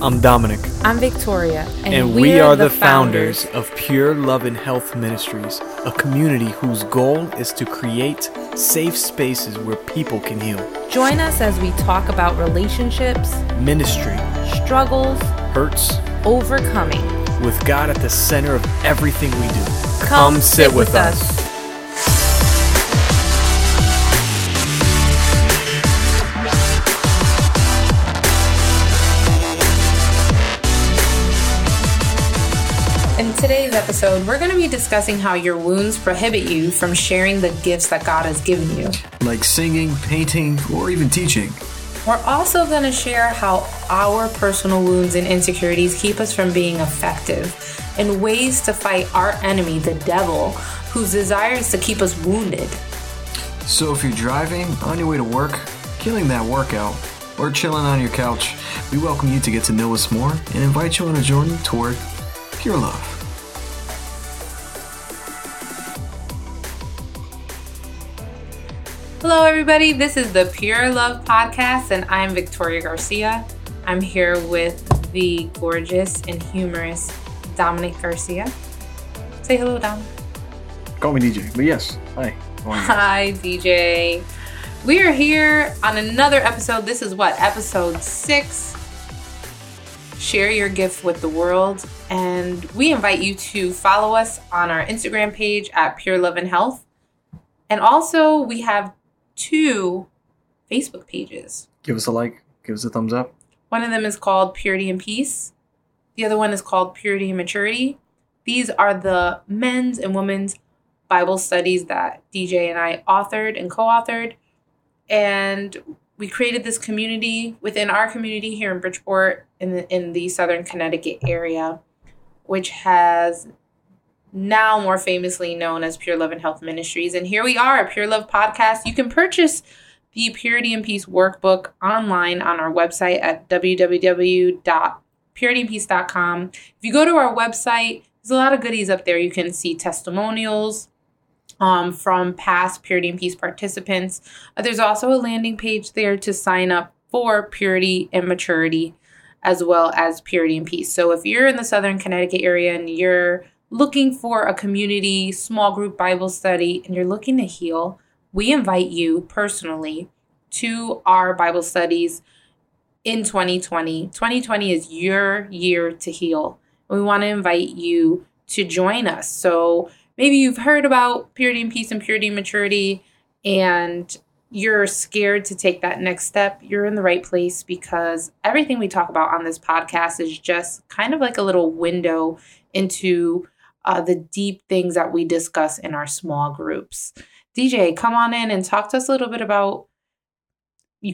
I'm Dominic. I'm Victoria. And, we, are, the founders of Pure Love and Health Ministries, a community whose goal is to create safe spaces where people can heal. Join us as we talk about relationships, Ministry, struggles, hurts, overcoming. with God at the center of everything we do. Come, sit, with us. In today's episode, we're going to be discussing how your wounds prohibit you from sharing the gifts that God has given you. like singing, painting, or even teaching. We're also going to share how our personal wounds and insecurities keep us from being effective and ways to fight our enemy, the devil, whose desire is to keep us wounded. So if you're driving, on your way to work, killing that workout, or chilling on your couch, we welcome you to get to know us more and invite you on a journey toward pure love. Hello, everybody. This is the Pure Love Podcast, and I'm Victoria Garcia. I'm here with the gorgeous and humorous Dominic Garcia. Say hello, Dom. Call me DJ, but yes, hi. How are you? Hi, DJ. We are here on another episode. This is what, episode six? Share your gift with the world. And we invite you to follow us on our Instagram page at Pure Love and Health. And also, we have two Facebook pages. Give us a like, give us a thumbs up. One of them is called Purity and Peace. The other one is called Purity and Maturity. These are the men's and women's Bible studies that DJ and I authored and co authored. And we created this community within our community here in Bridgeport in the, in the southern Connecticut area, which has now more famously known as Pure Love and Health Ministries. And here we are, Pure Love Podcast. You can purchase the Purity and Peace workbook online on our website at www.purityandpeace.com. If you go to our website, there's a lot of goodies up there. You can see testimonials um, from past Purity and Peace participants. Uh, there's also a landing page there to sign up for Purity and Maturity, as well as Purity and Peace. So if you're in the Southern Connecticut area and you're looking for a community small group Bible study and you're looking to heal, we invite you personally to our Bible studies in 2020. 2020 is your year to heal. We want to invite you to join us. So maybe you've heard about purity and peace and purity and maturity and you're scared to take that next step, you're in the right place because everything we talk about on this podcast is just kind of like a little window into uh, the deep things that we discuss in our small groups. DJ, come on in and talk to us a little bit about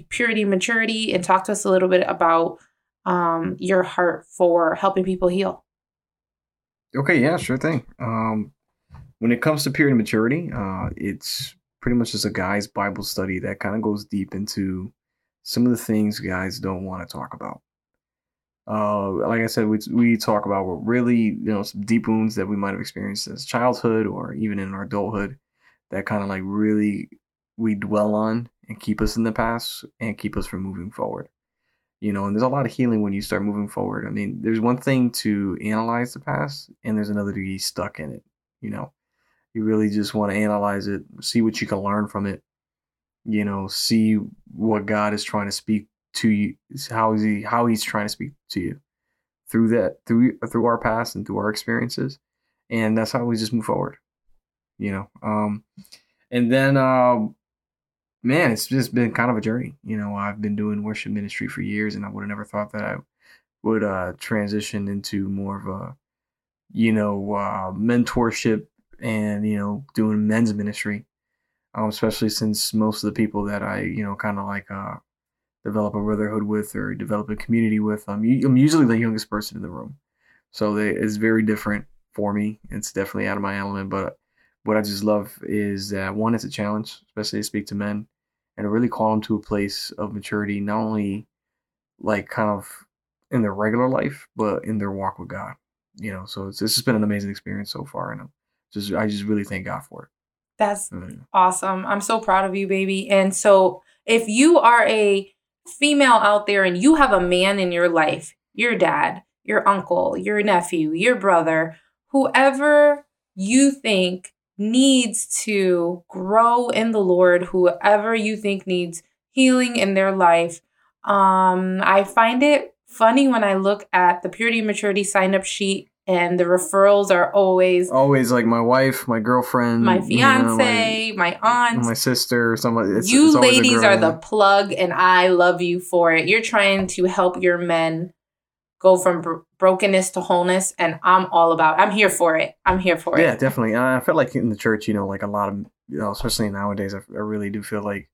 purity and maturity and talk to us a little bit about um, your heart for helping people heal. Okay, yeah, sure thing. Um, when it comes to purity maturity, uh, it's pretty much just a guy's Bible study that kind of goes deep into some of the things guys don't want to talk about. Uh, like I said, we we talk about what really you know some deep wounds that we might have experienced as childhood or even in our adulthood that kind of like really we dwell on and keep us in the past and keep us from moving forward. You know, and there's a lot of healing when you start moving forward. I mean, there's one thing to analyze the past, and there's another to be stuck in it. You know, you really just want to analyze it, see what you can learn from it. You know, see what God is trying to speak to you, how is he how he's trying to speak to you through that through through our past and through our experiences, and that's how we just move forward. You know, um, and then um, man, it's just been kind of a journey. You know, I've been doing worship ministry for years, and I would have never thought that I would uh, transition into more of a, you know, uh, mentorship and you know, doing men's ministry. Um, especially since most of the people that I, you know, kind of like uh, develop a brotherhood with or develop a community with, I'm, I'm usually the youngest person in the room. So they, it's very different for me. It's definitely out of my element, but what I just love is that one, it's a challenge, especially to speak to men and to really call them to a place of maturity, not only like kind of in their regular life, but in their walk with God. You know, so it's, it's just been an amazing experience so far, and I'm just I just really thank God for it. That's Mhm. awesome. I'm so proud of you, baby. And so, if you are a female out there and you have a man in your life, your dad, your uncle, your nephew, your brother, whoever you think needs to grow in the Lord, whoever you think needs healing in their life. Um, I find it funny when I look at the purity maturity sign up sheet and the referrals are always always like my wife, my girlfriend, my fiance, you know, my, my, aunt, my sister, someone. It's, you it's ladies are the plug, and I love you for it. You're trying to help your men go from bro- brokenness to wholeness, and I'm all about. I'm here for it. I'm here for yeah, it. Yeah, definitely. I feel like in the church, you know, like a lot of, you know, especially nowadays, I, I really do feel like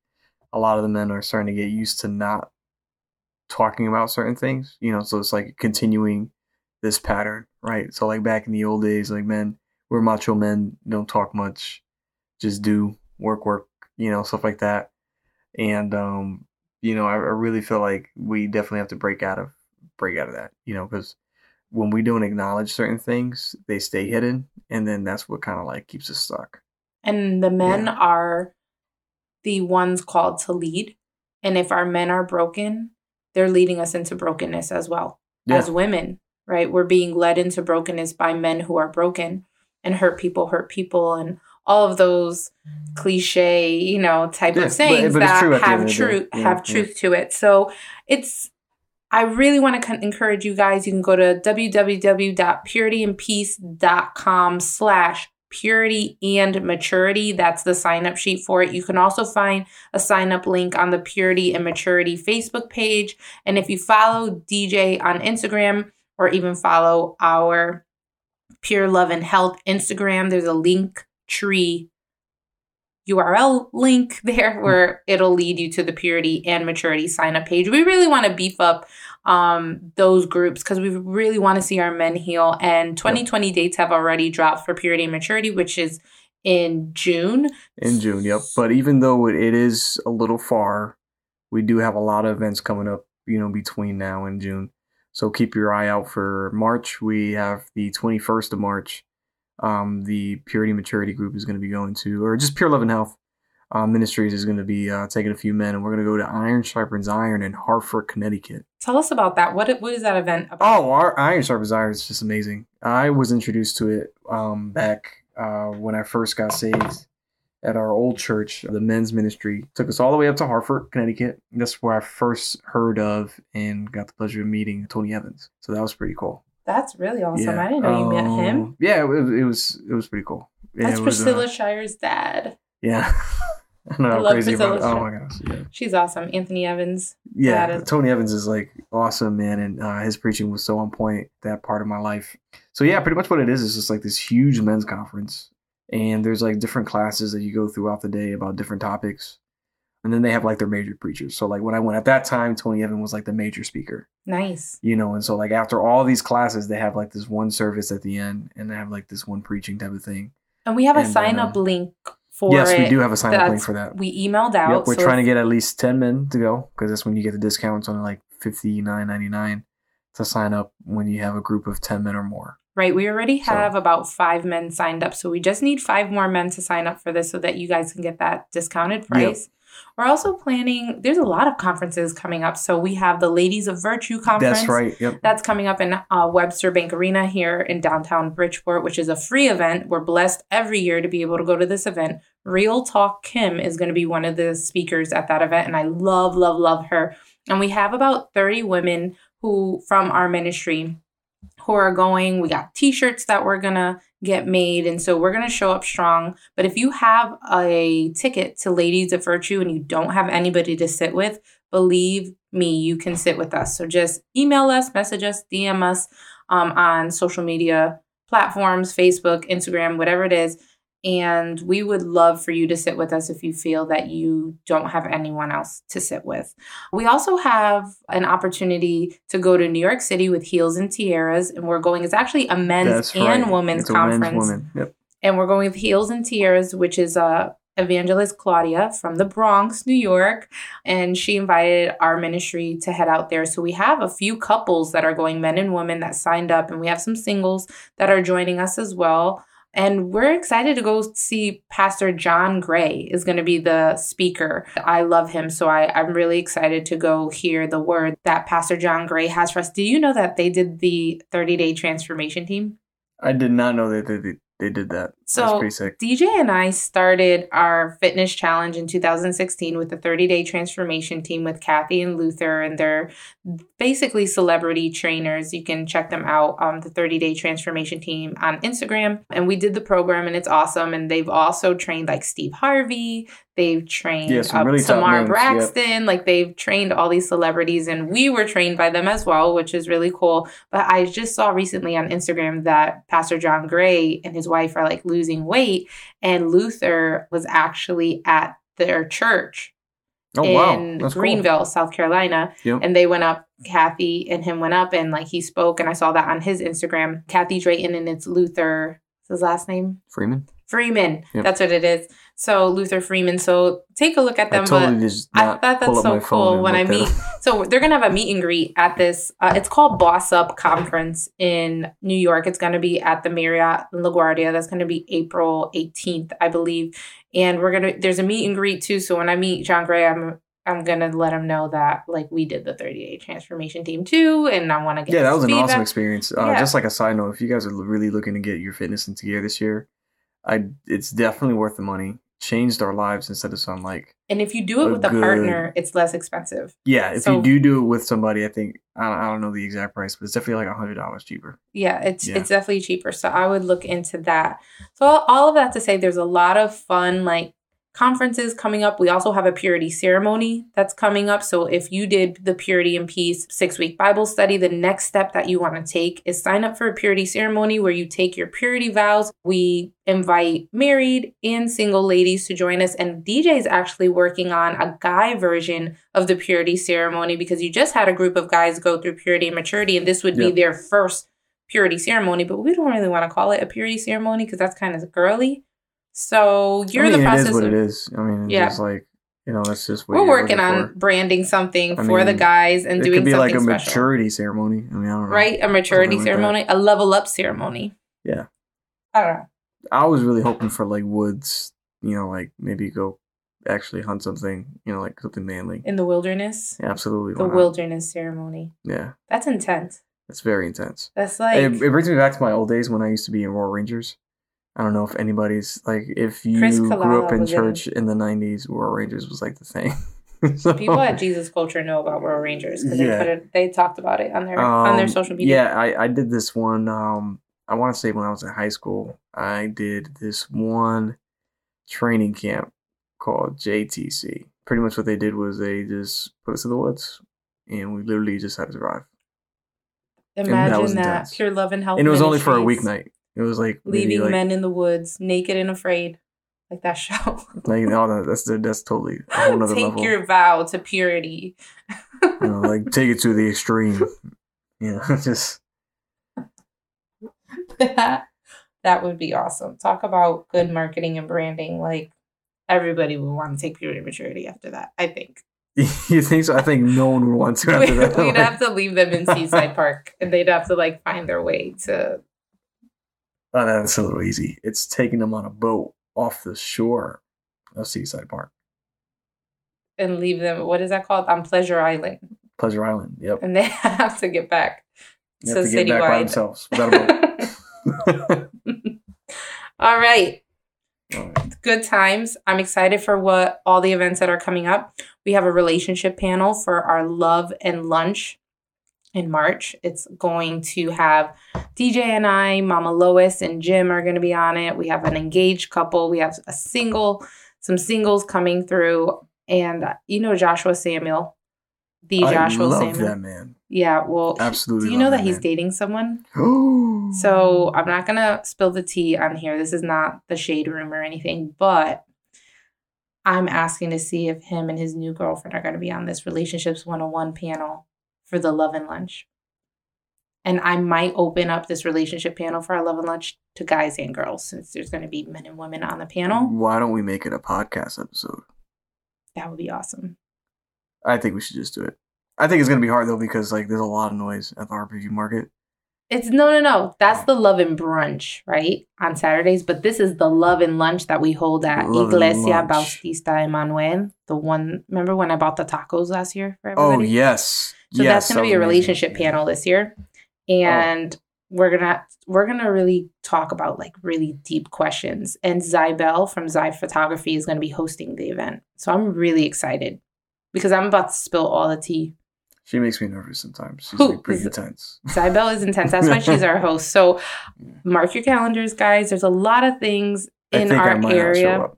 a lot of the men are starting to get used to not talking about certain things. You know, so it's like continuing this pattern, right? So like back in the old days, like men, we're macho men, don't talk much, just do work, work, you know, stuff like that. And um, you know, I, I really feel like we definitely have to break out of break out of that, you know, because when we don't acknowledge certain things, they stay hidden, and then that's what kind of like keeps us stuck. And the men yeah. are the ones called to lead, and if our men are broken, they're leading us into brokenness as well. Yeah. As women, right? We're being led into brokenness by men who are broken and hurt people hurt people and all of those cliche, you know, type yeah, of sayings but, but that have truth yeah, have truth to it. So it's I really want to encourage you guys. You can go to www.purityandpeace.com slash purity and maturity. That's the sign up sheet for it. You can also find a sign up link on the purity and maturity Facebook page. And if you follow DJ on Instagram or even follow our pure love and health Instagram, there's a link tree URL link there hmm. where it'll lead you to the purity and maturity sign up page. We really want to beef up um, those groups because we really want to see our men heal. And 2020 yep. dates have already dropped for purity and maturity, which is in June. In June, yep. But even though it is a little far, we do have a lot of events coming up, you know, between now and June. So keep your eye out for March. We have the 21st of March um, the Purity Maturity Group is going to be going to, or just Pure Love and Health uh, Ministries is going to be uh, taking a few men, and we're going to go to Iron Sharpens Iron in Hartford, Connecticut. Tell us about that. What what is that event about? Oh, our Iron Sharpens Iron is just amazing. I was introduced to it um, back uh, when I first got saved at our old church. The men's ministry took us all the way up to Hartford, Connecticut. That's where I first heard of and got the pleasure of meeting Tony Evans. So that was pretty cool. That's really awesome. Yeah. I didn't know you met him. Um, yeah, it, it, was it was pretty cool. Yeah, That's was, Priscilla uh, Shirer's dad. Yeah. I know I love crazy Priscilla about, Oh my gosh, yeah. She's awesome. Anthony Evans. Yeah, is- Tony Evans is like awesome, man, and uh, his preaching was so on point that part of my life. So yeah, pretty much what it is is just like this huge men's conference, and there's like different classes that you go throughout the day about different topics and then they have like their major preachers. So like when I went at that time, Tony Evans was like the major speaker. Nice. You know, and so like after all these classes, they have like this one service at the end, and they have like this one preaching type of thing. And we have a sign up uh, link for yes, we do have a sign up link for that. We emailed out. Yep, we're so trying to get at least ten men to go because that's when you get the discounts on like fifty nine ninety nine to sign up when you have a group of ten men or more. Right. We already have so. about five men signed up. So we just need five more men to sign up for this so that you guys can get that discounted price. Yep. We're also planning, there's a lot of conferences coming up. So we have the Ladies of Virtue conference. That's right. Yep. That's coming up in uh, Webster Bank Arena here in downtown Bridgeport, which is a free event. We're blessed every year to be able to go to this event. Real Talk Kim is going to be one of the speakers at that event. And I love, love, love her. And we have about 30 women who from our ministry who are going. We got t-shirts that we're going to get made. And so we're going to show up strong. But if you have a ticket to Ladies of Virtue and you don't have anybody to sit with, believe me, you can sit with us. So just email us, message us, DM us um, on social media platforms, Facebook, Instagram, whatever it is and we would love for you to sit with us if you feel that you don't have anyone else to sit with. We also have an opportunity to go to New York City with Heels and Tiaras, and we're going, it's actually a men's That's and right. women's it's conference. Women. Yep. And we're going with Heels and Tiaras, which is a uh, evangelist Claudia from the Bronx, New York, and she invited our ministry to head out there. So we have a few couples that are going, men and women that signed up, and we have some singles that are joining us as well. And we're excited to go see Pastor John Gray is going to be the speaker. I love him, so I, I'm really excited to go hear the word that Pastor John Gray has for us. Do you know that they did the 30 day transformation team? I did not know that they, they did that. So pretty sick. DJ and I started our fitness challenge in 2016 with the 30 day transformation team with Kathy and Luther, and they're basically celebrity trainers. You can check them out, um, the 30 day transformation team on Instagram. And we did the program, and it's awesome. And they've also trained like Steve Harvey, they've trained Yeah, some really Tamar names, yep. Braxton, like they've trained all these celebrities, and we were trained by them as well, which is really cool. But I just saw recently on Instagram that Pastor John Gray and his wife are like losing weight, and Luther was actually at their church Oh wow, in cool. Greenville, South Carolina. Yep. And they went up, Kathy and him went up and like he spoke, and I saw that on his Instagram. Kathy Drayton and it's Luther. What's his last name? Freeman. Freeman. Yep. That's what it is. So Luther Freeman. So take a look at I them. totally but I thought that's so cool when I meet. So they're gonna have a meet and greet at this. Uh, it's called Boss Up Conference in New York. It's gonna be at the Marriott in LaGuardia. That's gonna be April 18th, I believe. And we're gonna there's a meet and greet too. So when I meet John Gray, I'm I'm gonna let him know that like we did the 30 day transformation team too, and I want to get Yeah, that was an awesome experience. Uh, Yeah. Just like a side note, if you guys are really looking to get your fitness into gear this year, I it's definitely worth the money. Changed our lives instead of some like And if you do it a with a good- partner, it's less expensive. yeah. If So- you do do it with somebody, I think I don't, I don't know the exact price, but it's definitely like a hundred dollars cheaper. Yeah, it's Yeah. it's definitely cheaper. So I would look into that. So all- all of that to say there's a lot of fun like conferences coming up. We also have a purity ceremony that's coming up. So if you did the Purity and Peace 6-week Bible study, the next step that you want to take is sign up for a purity ceremony where you take your purity vows. We invite married and single ladies to join us and DJ is actually working on a guy version of the purity ceremony because you just had a group of guys go through purity and maturity and this would Yep. be their first purity ceremony, but we don't really want to call it a purity ceremony because that's kind of girly. So you're I in mean, the process it is what of it is. I mean, it's Yeah. just like you know, that's just we're working on for. branding something I for the guys and doing something. it doing could be like a special. maturity ceremony. I mean, I don't know. right? A maturity Something like that. ceremony, a level up ceremony. Yeah. I don't know. I was really hoping for like woods. You know, like maybe go actually hunt something. You know, like something manly. In the wilderness, Yeah, absolutely. the wilderness ceremony. Yeah, That's intense. That's very intense. That's like it, it brings me back to my old days when I used to be in Royal Rangers. I don't know if anybody's like if you grew up in was in- church in the '90s, Royal Rangers was like the thing. So- people at Jesus Culture know about Royal Rangers because Yeah. they put it. They talked about it on their on their Um, social media. Yeah, I, I did this one. Um, I want to say when I was in high school, I did this one training camp called JTC. Pretty much what they did was they just put us in the woods, and we literally just had to survive. Imagine was that, intense. pure love and health. and it was only for a weeknight. It was like Leaving like, men in the woods, naked and afraid, like that show. like no, no, that's that's totally a whole nother Take level. your vow to purity. you know, like take it to the extreme. Know, just that that would be awesome. Talk about good marketing and branding. Like everybody would want to take purity maturity after that. I think you think so? I think no one would want to after that. we'd have to leave them in Seaside Park, and they'd have to like find their way to. Oh, that's a little easy. It's taking them on a boat off the shore of Seaside Park, And leave them. What is that called? On Pleasure Island, Pleasure Island. Yep. and they have to get back They to have to get back by themselves without a boat. All right. All right. good times. I'm excited for what all the events that are coming up. We have a relationship panel for our love and lunch in March. It's going to have DJ and I, Mama Lois and Jim are going to be on it. We have an engaged couple. We have a single, some singles coming through, and uh, you know Joshua Samuel, the I Joshua love Samuel. that man. Yeah, well, Absolutely. do you know love that he's dating someone? So So I'm not gonna spill the tea on here. This is not the shade room or anything, but I'm asking to see if him and his new girlfriend are gonna be on this relationships 101 panel for the love and lunch. And I might open up this relationship panel for our love and lunch to guys and girls since there's gonna be men and women on the panel. why don't we make it a podcast episode? That would be awesome. I think we should just do it. I think it's gonna be hard though because like there's a lot of noise at the RPG market. It's no, no, no. That's the love and brunch, right? On Saturdays. But this is the love and lunch that we hold at Love Iglesia. Bautista Emanuel. The one, remember when I bought the tacos last year for Oh yes. So yes, that's going to be a was amazing. relationship panel this year, and we're gonna we're gonna really talk about like really deep questions. And Zybel from Zy Photography is going to be hosting the event, so I'm really excited because I'm about to spill all the tea. She makes me nervous sometimes. She's Who like pretty is- intense. Zybel is intense. That's why she's our host. So mark your calendars, guys. There's a lot of things in our might not show area. up.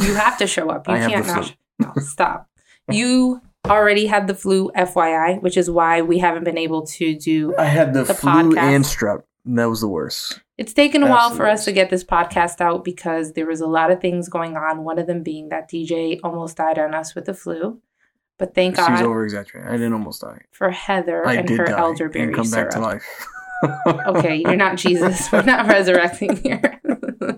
You have to show up. You can't not. No, stop. You already had the flu, FYI, which is why we haven't been able to do. I had the, The flu podcast. and strep. and That was the worst. It's taken a while for us to get this podcast out because there was a lot of things going on. One of them being that DJ almost died on us with the flu. But thank She was God over exaggerating. I didn't almost die. for Heather I and her die elderberry and come back to syrup. life. okay, you're not Jesus. We're not resurrecting here.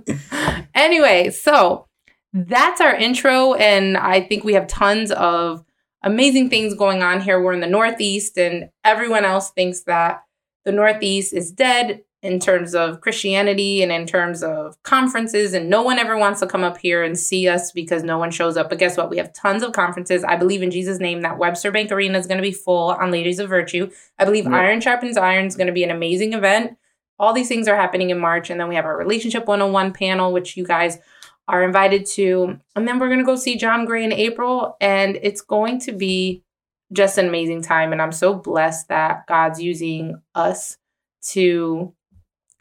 anyway, so that's our intro, and I think we have tons of amazing things going on here. We're in the Northeast, and everyone else thinks that the Northeast is dead in terms of Christianity and in terms of conferences, and no one ever wants to come up here and see us because no one shows up. But guess what? We have tons of conferences. I believe in Jesus' name that Webster Bank Arena is going to be full on Ladies of Virtue. I believe Yep. Iron Sharpens Iron is going to be an amazing event. All these things are happening in March. And then we have our Relationship 101 panel, which you guys are invited to. And then we're going to go see John Gray in April. And it's going to be just an amazing time. And I'm so blessed that God's using us to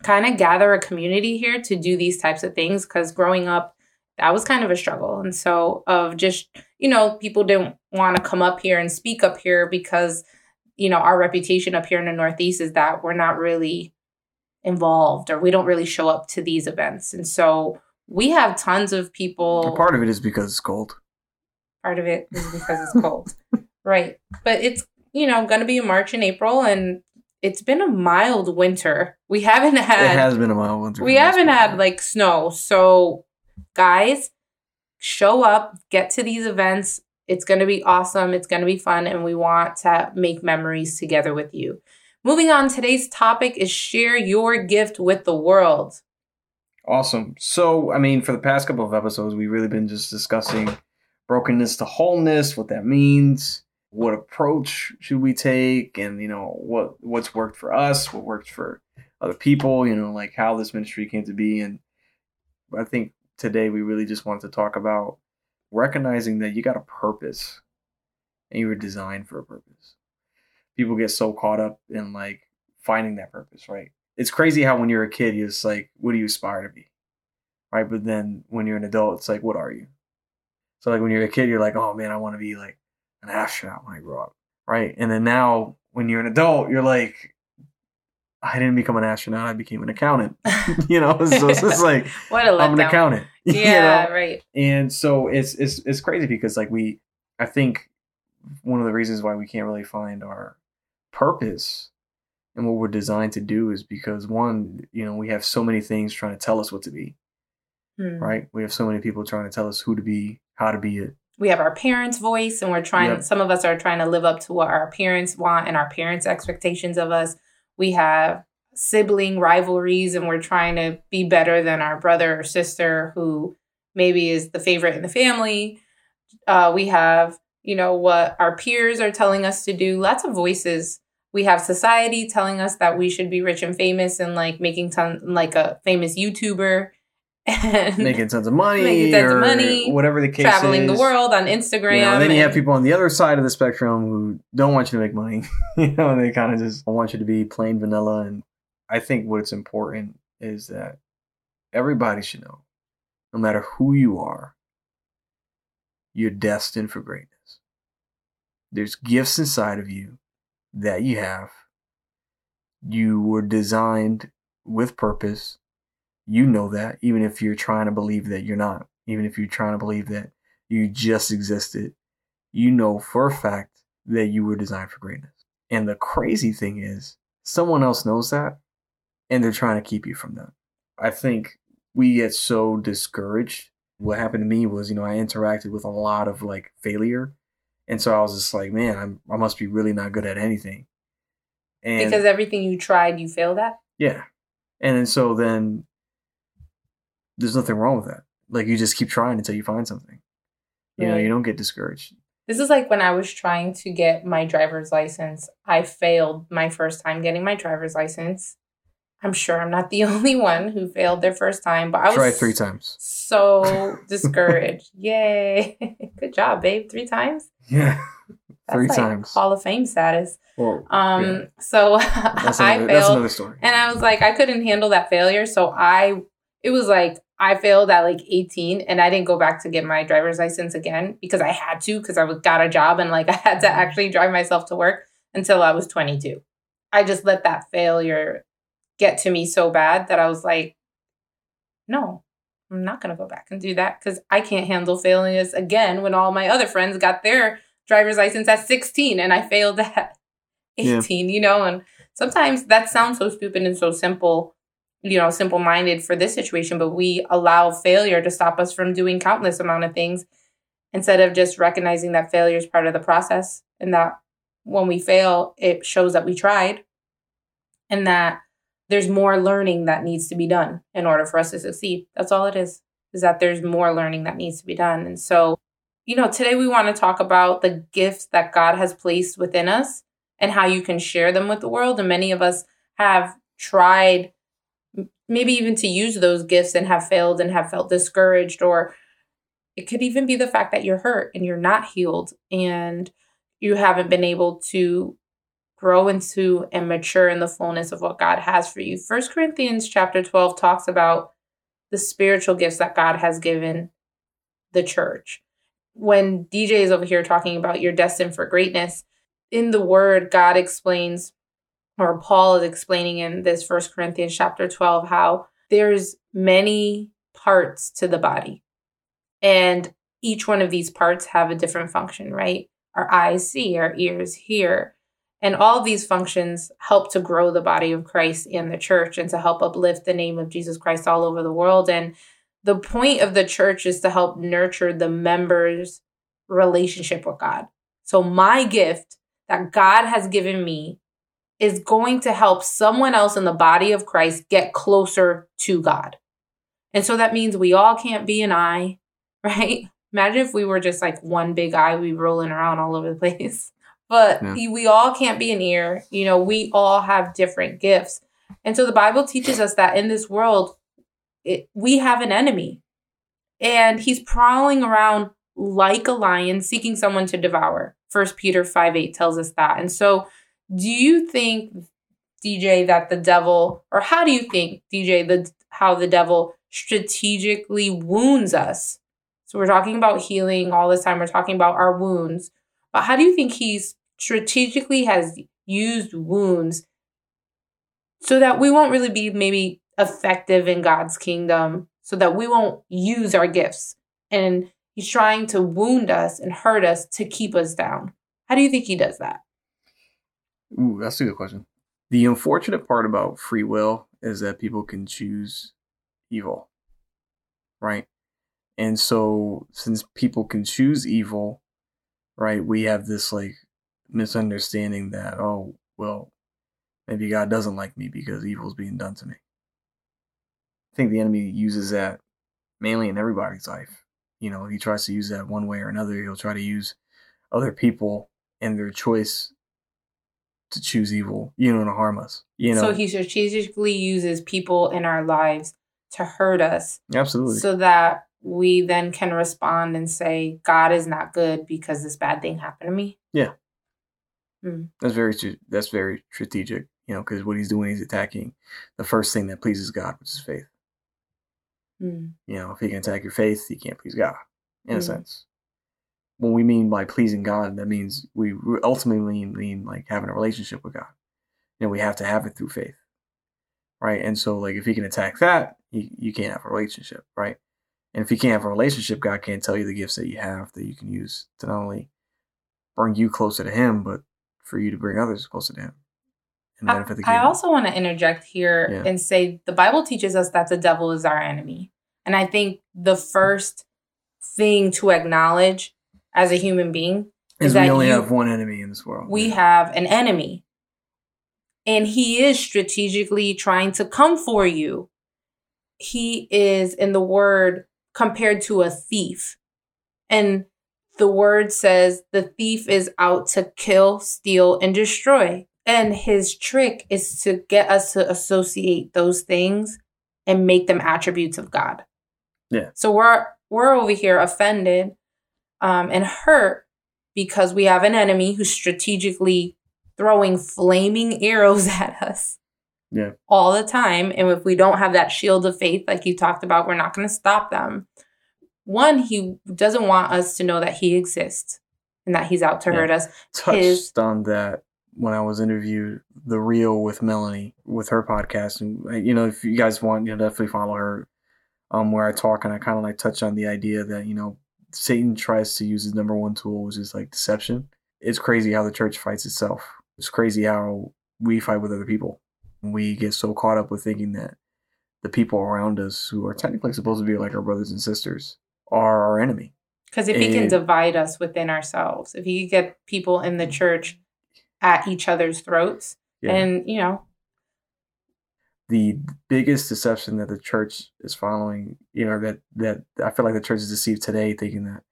kind of gather a community here to do these types of things. Because growing up, that was kind of a struggle. And so, of just, you know, people didn't want to come up here and speak up here because, you know, our reputation up here in the Northeast is that we're not really involved or we don't really show up to these events. And so, we have tons of people. Part of it is because it's cold. Part of it is because it's cold. right. But it's, you know, going to be in March and April and it's been a mild winter. We haven't had it has been a mild winter. we haven't had like snow. So, guys, show up, get to these events. It's going to be awesome. It's going to be fun. And we want to make memories together with you. Moving on, today's topic is share your gift with the world. Awesome. So, I mean, for the past couple of episodes, we've really been just discussing brokenness to wholeness, what that means, what approach should we take, and you know what what's worked for us, what worked for other people. You know, like how this ministry came to be. And I think today we really just wanted to talk about recognizing that you got a purpose, and you were designed for a purpose. People get so caught up in like finding that purpose, right? it's crazy how when you're a kid, you're just like, what do you aspire to be? Right. But then when you're an adult, it's like, what are you? So like when you're a kid, you're like, oh man, I want to be like an astronaut when I grow up. Right. And then now when you're an adult, you're like, I didn't become an astronaut, I became an accountant. you know, so it's just like What a letdown. I'm an accountant. you Yeah, know? right. And so it's it's it's crazy because like we I think one of the reasons why we can't really find our purpose and what we're designed to do is because one, you know, we have so many things trying to tell us what to be, Hmm. right? We have so many people trying to tell us who to be, how to be it. We have our parents' voice and we're trying Yep. some of us are trying to live up to what our parents want and our parents' expectations of us. We have sibling rivalries and we're trying to be better than our brother or sister who maybe is the favorite in the family. Uh, we have, you know, what our peers are telling us to do. Lots of voices. We have society telling us that we should be rich and famous and like making ton like a famous YouTuber and Making tons of money, Making tons of or money, whatever the case traveling the world on Instagram. You know, and then you have people on the other side of the spectrum who don't want you to make money. you know, and they kind of just want you to be plain vanilla. And I think what's important is that everybody should know, no matter who you are, you're destined for greatness. There's gifts inside of you that you have. You were designed with purpose. You know that, even if you're trying to believe that you're not, even if you're trying to believe that you just existed, you know for a fact that you were designed for greatness. And the crazy thing is, someone else knows that, and they're trying to keep you from that. I think we get so discouraged. What happened to me was, you know, I interacted with a lot of like failure. And so I was just like, man, I'm, I must be really not good at anything. And because everything you tried, you failed at. yeah, and then so then there's nothing wrong with that. Like you just keep trying until you find something. You know, you don't get discouraged. This is like when I was trying to get my driver's license. I failed my first time getting my driver's license. I'm sure I'm not the only one who failed their first time, but I was Try three times. so discouraged. Yay. Good job, babe. Three times? Yeah, That's three like times. Hall of Fame status. Well, Um yeah. so I another, that's failed another story. and I was like, I couldn't handle that failure. So I, it was like, I failed at like 18 and I didn't go back to get my driver's license again because I had to because I was got a job and like I had to actually drive myself to work until I was 22. I just let that failure get to me so bad that I was like, no, I'm not going to go back and do that because I can't handle failing this again when all my other friends got their driver's license at 16 and I failed at Yeah. 18, you know? And sometimes that sounds so stupid and so simple, you know, simple minded for this situation, but we allow failure to stop us from doing countless amount of things instead of just recognizing that failure is part of the process and that when we fail, it shows that we tried and that there's more learning that needs to be done in order for us to succeed. That's all it is, is that there's more learning that needs to be done. And so, you know, today we want to talk about the gifts that God has placed within us and how you can share them with the world. And many of us have tried maybe even to use those gifts and have failed and have felt discouraged or it could even be the fact that you're hurt and you're not healed and you haven't been able to grow into and mature in the fullness of what God has for you. First Corinthians chapter 12 talks about the spiritual gifts that God has given the church. When DJ is over here talking about you're destined for greatness, in the word God explains or Paul is explaining in this First Corinthians chapter 12 how there's many parts to the body. And each one of these parts have a different function, right? Our eyes see, our ears hear. And all these functions help to grow the body of Christ and the church and to help uplift the name of Jesus Christ all over the world. And the point of the church is to help nurture the members' relationship with God. So, my gift that God has given me is going to help someone else in the body of Christ get closer to God. And so that means we all can't be an eye, right? Imagine if we were just like one big eye, we rolling around all over the place. But Yeah. we all can't be an ear. You know, we all have different gifts. And so the Bible teaches us that in this world, it, we have an enemy. And he's prowling around like a lion, seeking someone to devour. First Peter 5 8 tells us that. And so do you think, DJ, that the devil, or how do you think, DJ, the how the devil strategically wounds us? So we're talking about healing all this time. We're talking about our wounds. But how do you think he strategically has used wounds so that we won't really be maybe effective in God's kingdom, so that we won't use our gifts? And he's trying to wound us and hurt us to keep us down. How do you think he does that? Ooh, that's a good question. The unfortunate part about free will is that people can choose evil, right? And so, since people can choose evil, right, we have this like misunderstanding that, oh, well, maybe God doesn't like me because evil is being done to me. I think the enemy uses that mainly in everybody's life. You know, he tries to use that one way or another. He'll try to use other people and their choice to choose evil, you know, to harm us. You know, So he strategically uses people in our lives to hurt us absolutely. so that we then can respond and say, God is not good because this bad thing happened to me. Yeah. That's very that's very strategic, you know, because what he's doing, he's attacking the first thing that pleases God, which is faith. Mm. You know, if he can attack your faith, he can't please God, in a Mm. sense. What we mean by pleasing God, that means we ultimately mean, like having a relationship with God. And we have to have it through faith, right? And so, like, if he can attack that, you, you can't have a relationship, right? And if you can't have a relationship, God can't tell you the gifts that you have that you can use to not only bring you closer to Him, but for you to bring others closer to Him and I, benefit the I also want to interject here Yeah. and say the Bible teaches us that the devil is our enemy. And I think the first thing to acknowledge as a human being is is we that only you- have one enemy in this world. we Yeah. have an enemy. and he is strategically trying to come for you. He is in the word compared to a thief. And the word says the thief is out to kill, steal, and destroy. And his trick is to get us to associate those things and make them attributes of God. Yeah. So we're we're over here offended um, and hurt because we have an enemy who's strategically throwing flaming arrows at us. Yeah. All the time. And if we don't have that shield of faith, like you talked about, we're not going to stop them. One, he doesn't want us to know that he exists and that he's out to Yeah. hurt us. touched His- on that when I was interviewed the real with Melanie with her podcast, and uh, you know if you guys want, you know definitely follow her. Um, where I talk and I kind of like touch on the idea that you know Satan tries to use his number one tool, which is like deception. It's crazy how the church fights itself. It's crazy how we fight with other people. We get so caught up with thinking that the people around us, who are technically supposed to be like our brothers and sisters, are our enemy. Because if he can divide us within ourselves, if he could get people in the mm-hmm. church at each other's throats, Yeah. and you know, the biggest deception that the church is following, you know, that that I feel like the church is deceived today, thinking that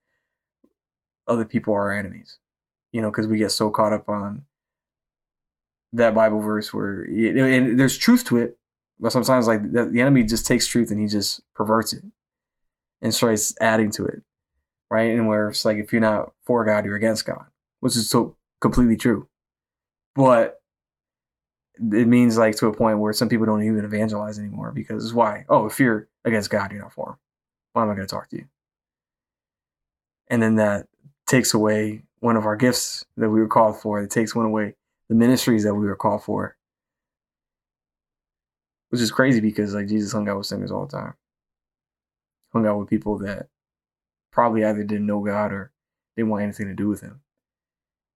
other people are our enemies, you know, because we get so caught up on that Bible verse where, and there's truth to it, but sometimes like the, the enemy just takes truth and he just perverts it and starts adding to it, right? And where it's like if you're not for God, you're against God, which is so completely true, but it means like to a point where some people don't even evangelize anymore because why? Oh, if you're against God, you're not for him. Why am I going to talk to you? And then that takes away one of our gifts that we were called for. It takes one away the ministries that we were called for. Which is crazy because like Jesus hung out with sinners all the time. Hung out with people that probably either didn't know God or didn't want anything to do with him.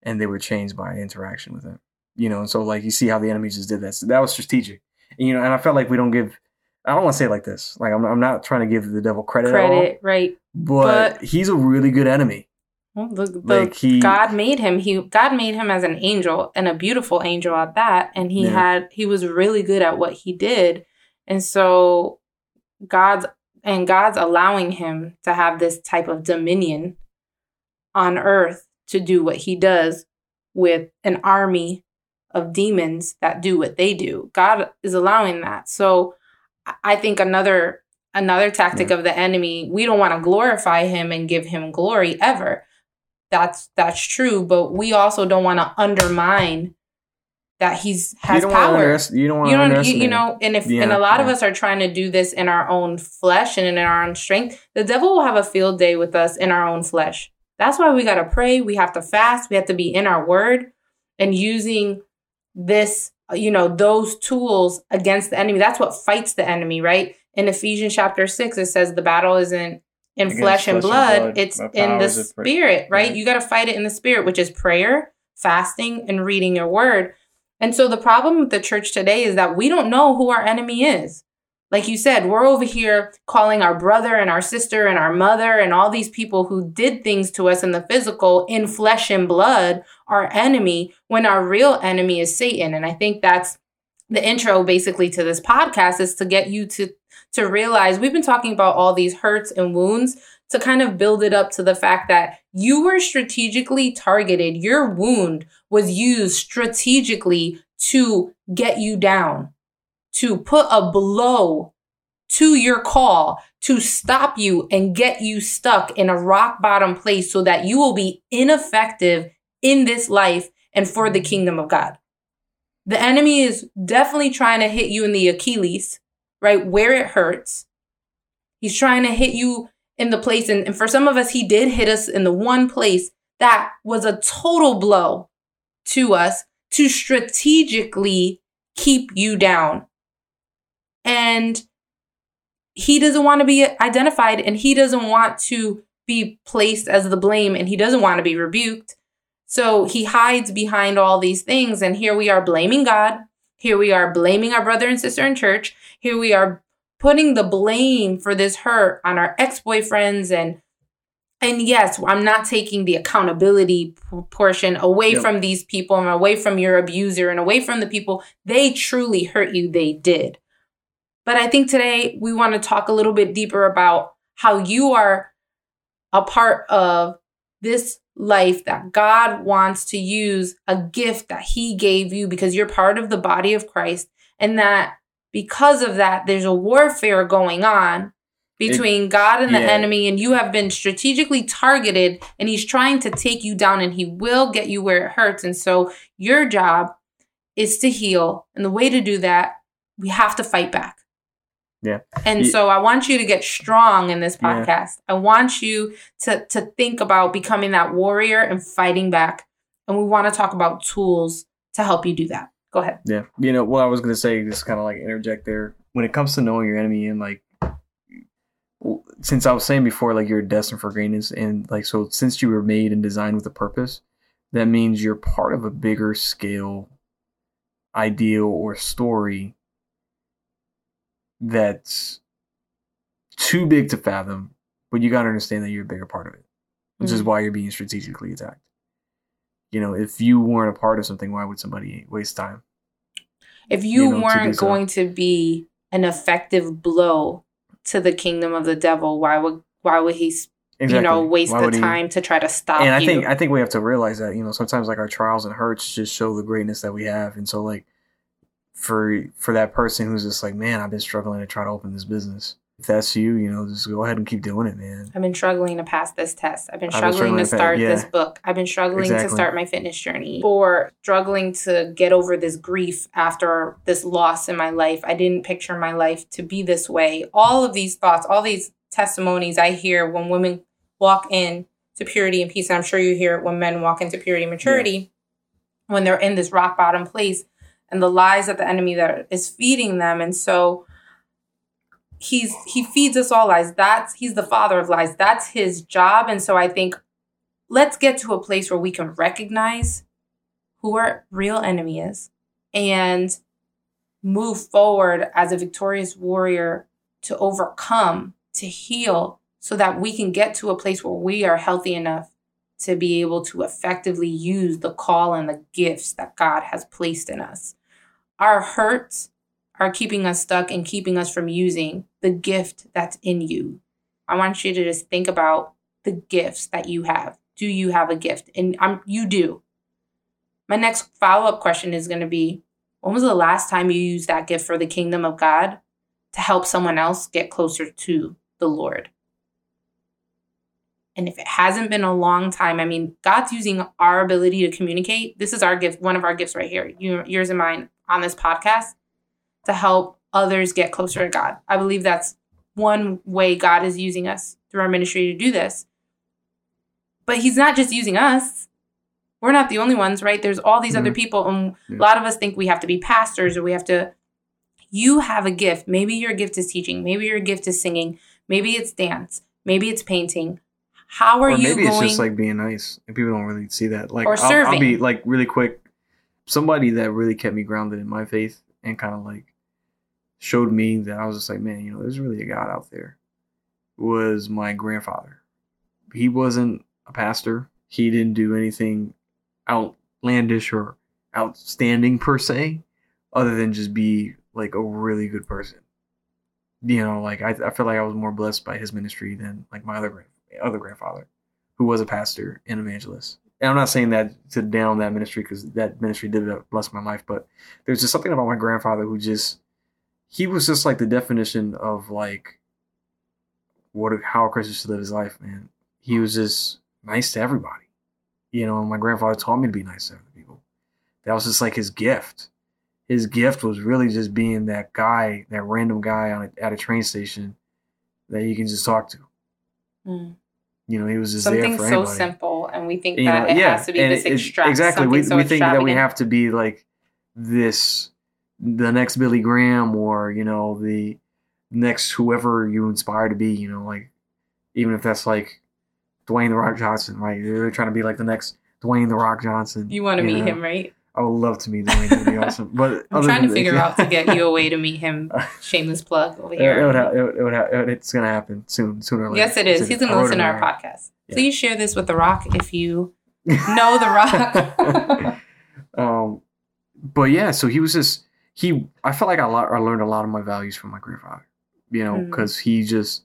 And they were changed by interaction with him you know, and so like you see how the enemy just did that. So that was strategic, and, you know, and I felt like we don't give. I don't want to say it like this. Like I'm, I'm not trying to give the devil credit, at all, credit, right? but, but- he's a really good enemy. Well, the, the Like he, God made him. He God made him as an angel and a beautiful angel at that. And he Yeah. had he was really good at what he did. And so God's and God's allowing him to have this type of dominion on earth to do what he does with an army of demons that do what they do. God is allowing that. So I- think another another tactic of the enemy, we don't want to glorify him and give him glory ever. That's that's true but we also don't want to undermine that he's you has to power. underest- you don't want you to don't you, you know and if Yeah, and a lot of us are trying to do this in our own flesh and in our own strength the devil will have a field day with us in our own flesh. That's why we got to pray we have to fast we have to be in our word and using this you know those tools against the enemy. That's what fights the enemy right? In ephesians chapter 6 it says the battle isn't in flesh and flesh and blood, blood, it's in the powers of pra- spirit right? Yeah. you got to fight it in the spirit which is prayer fasting and reading your word. And so the problem with the church today is that we don't know who our enemy is. Like you said, we're over here calling our brother and our sister and our mother and all these people who did things to us in the physical, in flesh and blood, our enemy, when our real enemy is Satan. And I think that's the intro basically to this podcast is to get you to to realize we've been talking about all these hurts and wounds to kind of build it up to the fact that you were strategically targeted. Your wound was used strategically to get you down, to put a blow to your call, to stop you and get you stuck in a rock bottom place so that you will be ineffective in this life and for the mm-hmm. kingdom of God. The enemy is definitely trying to hit you in the Achilles, right? Where it hurts. He's trying to hit you in the place. And, and for some of us, he did hit us in the one place that was a total blow to us to strategically keep you down. And he doesn't want to be identified and he doesn't want to be placed as the blame and he doesn't want to be rebuked. So he hides behind all these things. And here we are blaming God. Here we are blaming our brother and sister in church. Here we are putting the blame for this hurt on our ex boyfriends and and yes, I'm not taking the accountability portion away Yep. from these people and away from your abuser and away from the people they truly hurt you, they did. But I think today we want to talk a little bit deeper about how you are a part of this life that God wants to use a gift that He gave you because you're part of the body of Christ, and that because of that, there's a warfare going on between God and the yeah. enemy, and you have been strategically targeted, and He's trying to take you down, and He will get you where it hurts. And so, your job is to heal, and the way to do that, we have to fight back. Yeah. And Ye- so I want you to get strong in this Yeah. podcast. I want you to to think about becoming that warrior and fighting back. And we want to talk about tools to help you do that. Go ahead. Yeah. You know, what I was going to say, just kind of like interject there. When it comes to knowing your enemy and like, since I was saying before, like you're destined for greatness, and like, so since you were made and designed with a purpose, that means you're part of a bigger scale ideal or story that's too big to fathom, but you got to understand that you're a bigger part of it, which is Mhm. why you're being strategically attacked. You know, if you weren't a part of something, why would somebody waste time? If you, You know, weren't so. going to be an effective blow to the kingdom of the devil, why would why would he you know waste Why the would he- time to try to stop and I you? think I think we have to realize that you know sometimes like our trials and hurts just show the greatness that we have, and so like for for that person who's just like, man, I've been struggling to try to open this business. If that's you, you know, just go ahead and keep doing it, man. I've been struggling to pass this test. I've been I've been struggling, struggling to to start yeah. this book. I've been struggling to start my fitness journey. Or struggling to get over this grief after this loss in my life. I didn't picture my life to be this way. All of these thoughts, all these testimonies I hear when women walk in to purity and peace. And I'm sure you hear it when men walk into purity and maturity, when they're in this rock bottom place and the lies that the enemy that is feeding them. And so he's he feeds us all lies. That's he's the father of lies. That's his job. And so i think let's get to a place where we can recognize who our real enemy is and move forward as a victorious warrior to overcome to heal so that we can get to a place where we are healthy enough to be able to effectively use the call and the gifts that god has placed in us our hurts are keeping us stuck and keeping us from using the gift that's in you. I want you to just think about the gifts that you have. Do you have a gift? And I'm you do. My next follow-up question is going to be when was the last time you used that gift for the kingdom of God to help someone else get closer to the Lord? And if it hasn't been a long time, I mean, God's using our ability to communicate. This is our gift, one of our gifts right here, yours and mine on this podcast to help others get closer to God. I believe that's one way God is using us through our ministry to do this. But He's not just using us. We're not the only ones, right? There's all these other Mhm. people, and Yeah. a lot of us think we have to be pastors or we have to. You have a gift. Maybe your gift is teaching. Maybe your gift is singing. Maybe it's dance. Maybe it's painting. How are or you maybe going? it's just like being nice, and people don't really see that. Like, Or I'll, I'll be like really quick. Somebody that really kept me grounded in my faith and kind of like showed me that I was just like, man, you know, there's really a God out there. Was my grandfather. He wasn't a pastor. He didn't do anything outlandish or outstanding per se, other than just be like a really good person. You know, like I, I feel like I was more blessed by his ministry than like my other grand, other grandfather, who was a pastor and evangelist. And I'm not saying that to down that ministry because that ministry did bless my life, but there's just something about my grandfather who just he was just like the definition of like what how a Christian should live his life, man. He was just nice to everybody. You know, my grandfather taught me to be nice to other people. That was just like his gift. His gift was really just being that guy, that random guy on a, at a train station that you can just talk to. Mm. You know, he was just something there for so anybody. simple, and we think You that know, it yeah, has to be and this extract. exactly. We, so we think that we have to be like this, the next Billy Graham, or you know, the next whoever you inspire to be. You know, like even if that's like Dwayne the Rock Johnson, right? You're trying to be like the next Dwayne the Rock Johnson. You want to meet know? him, right? I would love to meet Dwayne. That'd be awesome. But I'm trying to figure out to get you a way to meet him. Shameless plug over It, it would here. ha- it, would- it would ha- it's gonna happen soon, sooner or later. Yes, it is. He's going to listen to our podcast. Yeah. Please share this with The Rock if you know The Rock. um, but yeah, so he was just he. I felt like I, lo- I learned a lot of my values from my grandfather. You know, Mm. because he just,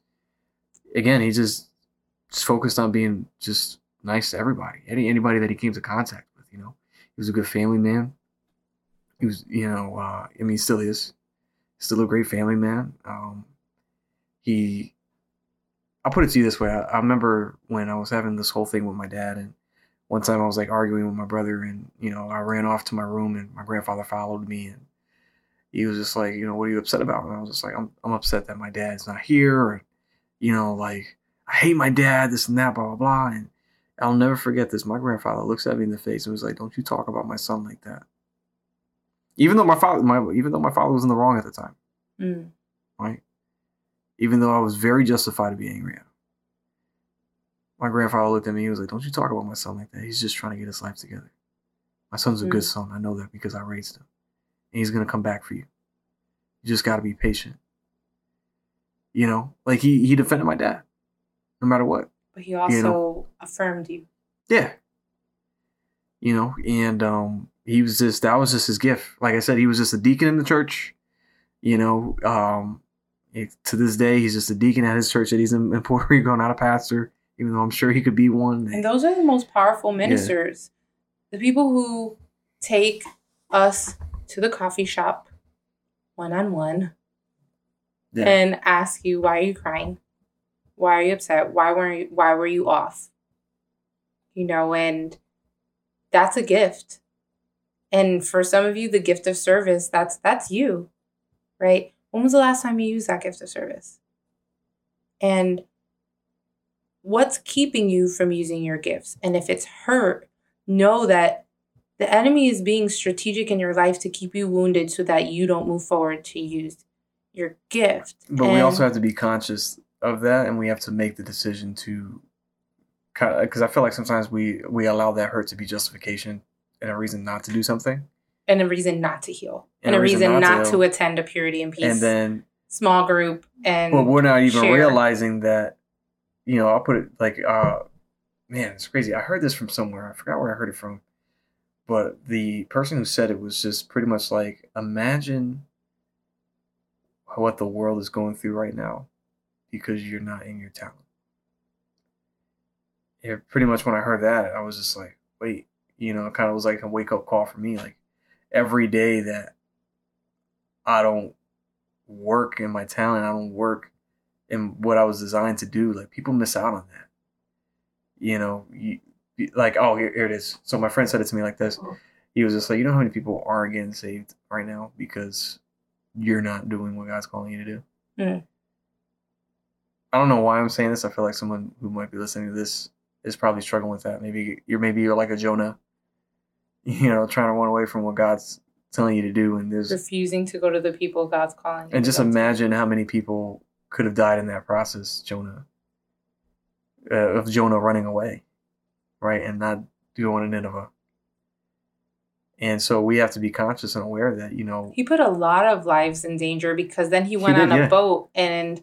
again, he just just focused on being just nice to everybody, any anybody that he came to contact with. You know, he was a good family man. He was, you know, uh, I mean, he still is, still a great family man. Um, he, I'll put it to you this way: I, I remember when I was having this whole thing with my dad, and one time I was like arguing with my brother, and you know, I ran off to my room, and my grandfather followed me, and he was just like, you know, what are you upset about? And I was just like, I'm, I'm upset that my dad's not here, or, you know, like I hate my dad, this and that, blah blah blah. And I'll never forget this. My grandfather looks at me in the face and was like, "Don't you talk about my son like that." Even though my father, my even though my father was in the wrong at the time, Mm. right? Even though I was very justified to be angry at him. My grandfather looked at me. He was like, "Don't you talk about my son like that. He's just trying to get his life together. My son's a good Mm. son. I know that because I raised him, and he's gonna come back for you. You just got to be patient." You know, like he he defended my dad, no matter what. But he also affirmed you. Yeah. You know, and um he was just that was just his gift. Like I said, he was just a deacon in the church. You know, um it- to this day he's just a deacon at his church that he's in, in Puerto Rico, not a pastor, even though I'm sure he could be one. And those are the most powerful ministers. The people who take us to the coffee shop one on one and ask you why are you crying? Why are you upset? Why were you why were you off? You know, and that's a gift. And for some of you the gift of service, that's that's you. Right? When was the last time you used that gift of service? And what's keeping you from using your gifts? And if it's hurt, know that the enemy is being strategic in your life to keep you wounded so that you don't move forward to use your gift. But we also have to be conscious of that, and we have to make the decision to, because I feel like sometimes we we allow that hurt to be justification and a reason not to do something, and a reason not to heal, and, a reason, not, to, heal. attend a purity and peace and then small group. And but we're not even share. realizing that. You know, I'll put it like, uh, man, it's crazy. I heard this from somewhere. I forgot where I heard it from, but the person who said it was just pretty much like, imagine what the world is going through right now because you're not in your talent. Yeah, pretty much when I heard that, I was just like, wait, you know, it kind of was like a wake up call for me. Like every day that I don't work in my talent, I don't work in what I was designed to do, like people miss out on that. You know, you, like, oh, here, here it is. So my friend said it to me like this. He was just like, you know how many people aren't getting saved right now because you're not doing what God's calling you to do. Mm. I don't know why I'm saying this. I feel like someone who might be listening to this is probably struggling with that. Maybe you're maybe you're like a Jonah, you know, trying to run away from what God's telling you to do, and there's refusing to go to the people God's calling. and just go to. imagine how many people could have died in that process, Jonah, uh, of Jonah running away, right, and not going to Nineveh. And so we have to be conscious and aware that you know He put a lot of lives in danger because then he went did, on a yeah. boat and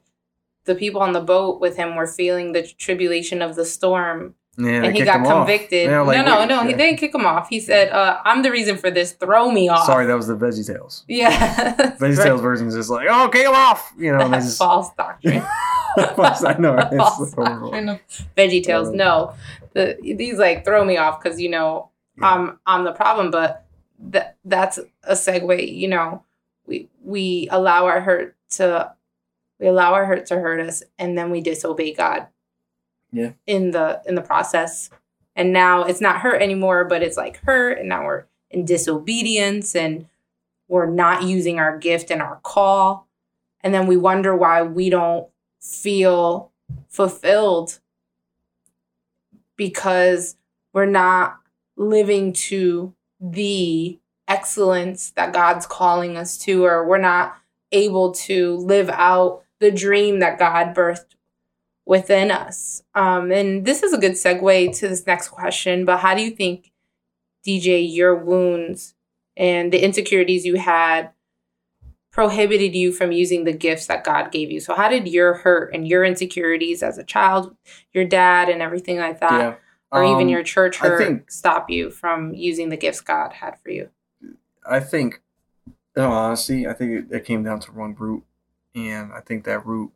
the people on the boat with him were feeling the tribulation of the storm yeah, and he got convicted. Yeah, like, no, no, no, he didn't kick him off. He said, uh, I'm the reason for this. Throw me off. Sorry, that was the Veggie Tales. Yeah. Veggie Tales version is just like, oh, kick him off, you know. and they That's just- false doctrine. I know. It's false horrible. doctrine of Veggie Tales. No. The, these like throw me off because, you know, Yeah. I'm, I'm the problem, but that that's a segue, you know, we, we allow our hurt to, we allow our hurt to hurt us and then we disobey God. Yeah. In the, in the process. And now it's not hurt anymore, but it's like hurt. And now we're in disobedience and we're not using our gift and our call. And then we wonder why we don't feel fulfilled because we're not living to the excellence that God's calling us to, or we're not able to live out the dream that God birthed within us. Um, and this is a good segue to this next question. But how do you think, DJ, your wounds and the insecurities you had prohibited you from using the gifts that God gave you. So how did your hurt and your insecurities as a child, your dad and everything like that, yeah. or even Um, your church hurt think- stop you from using the gifts God had for you? I think, in all honesty, I think it, it came down to one root, and I think that root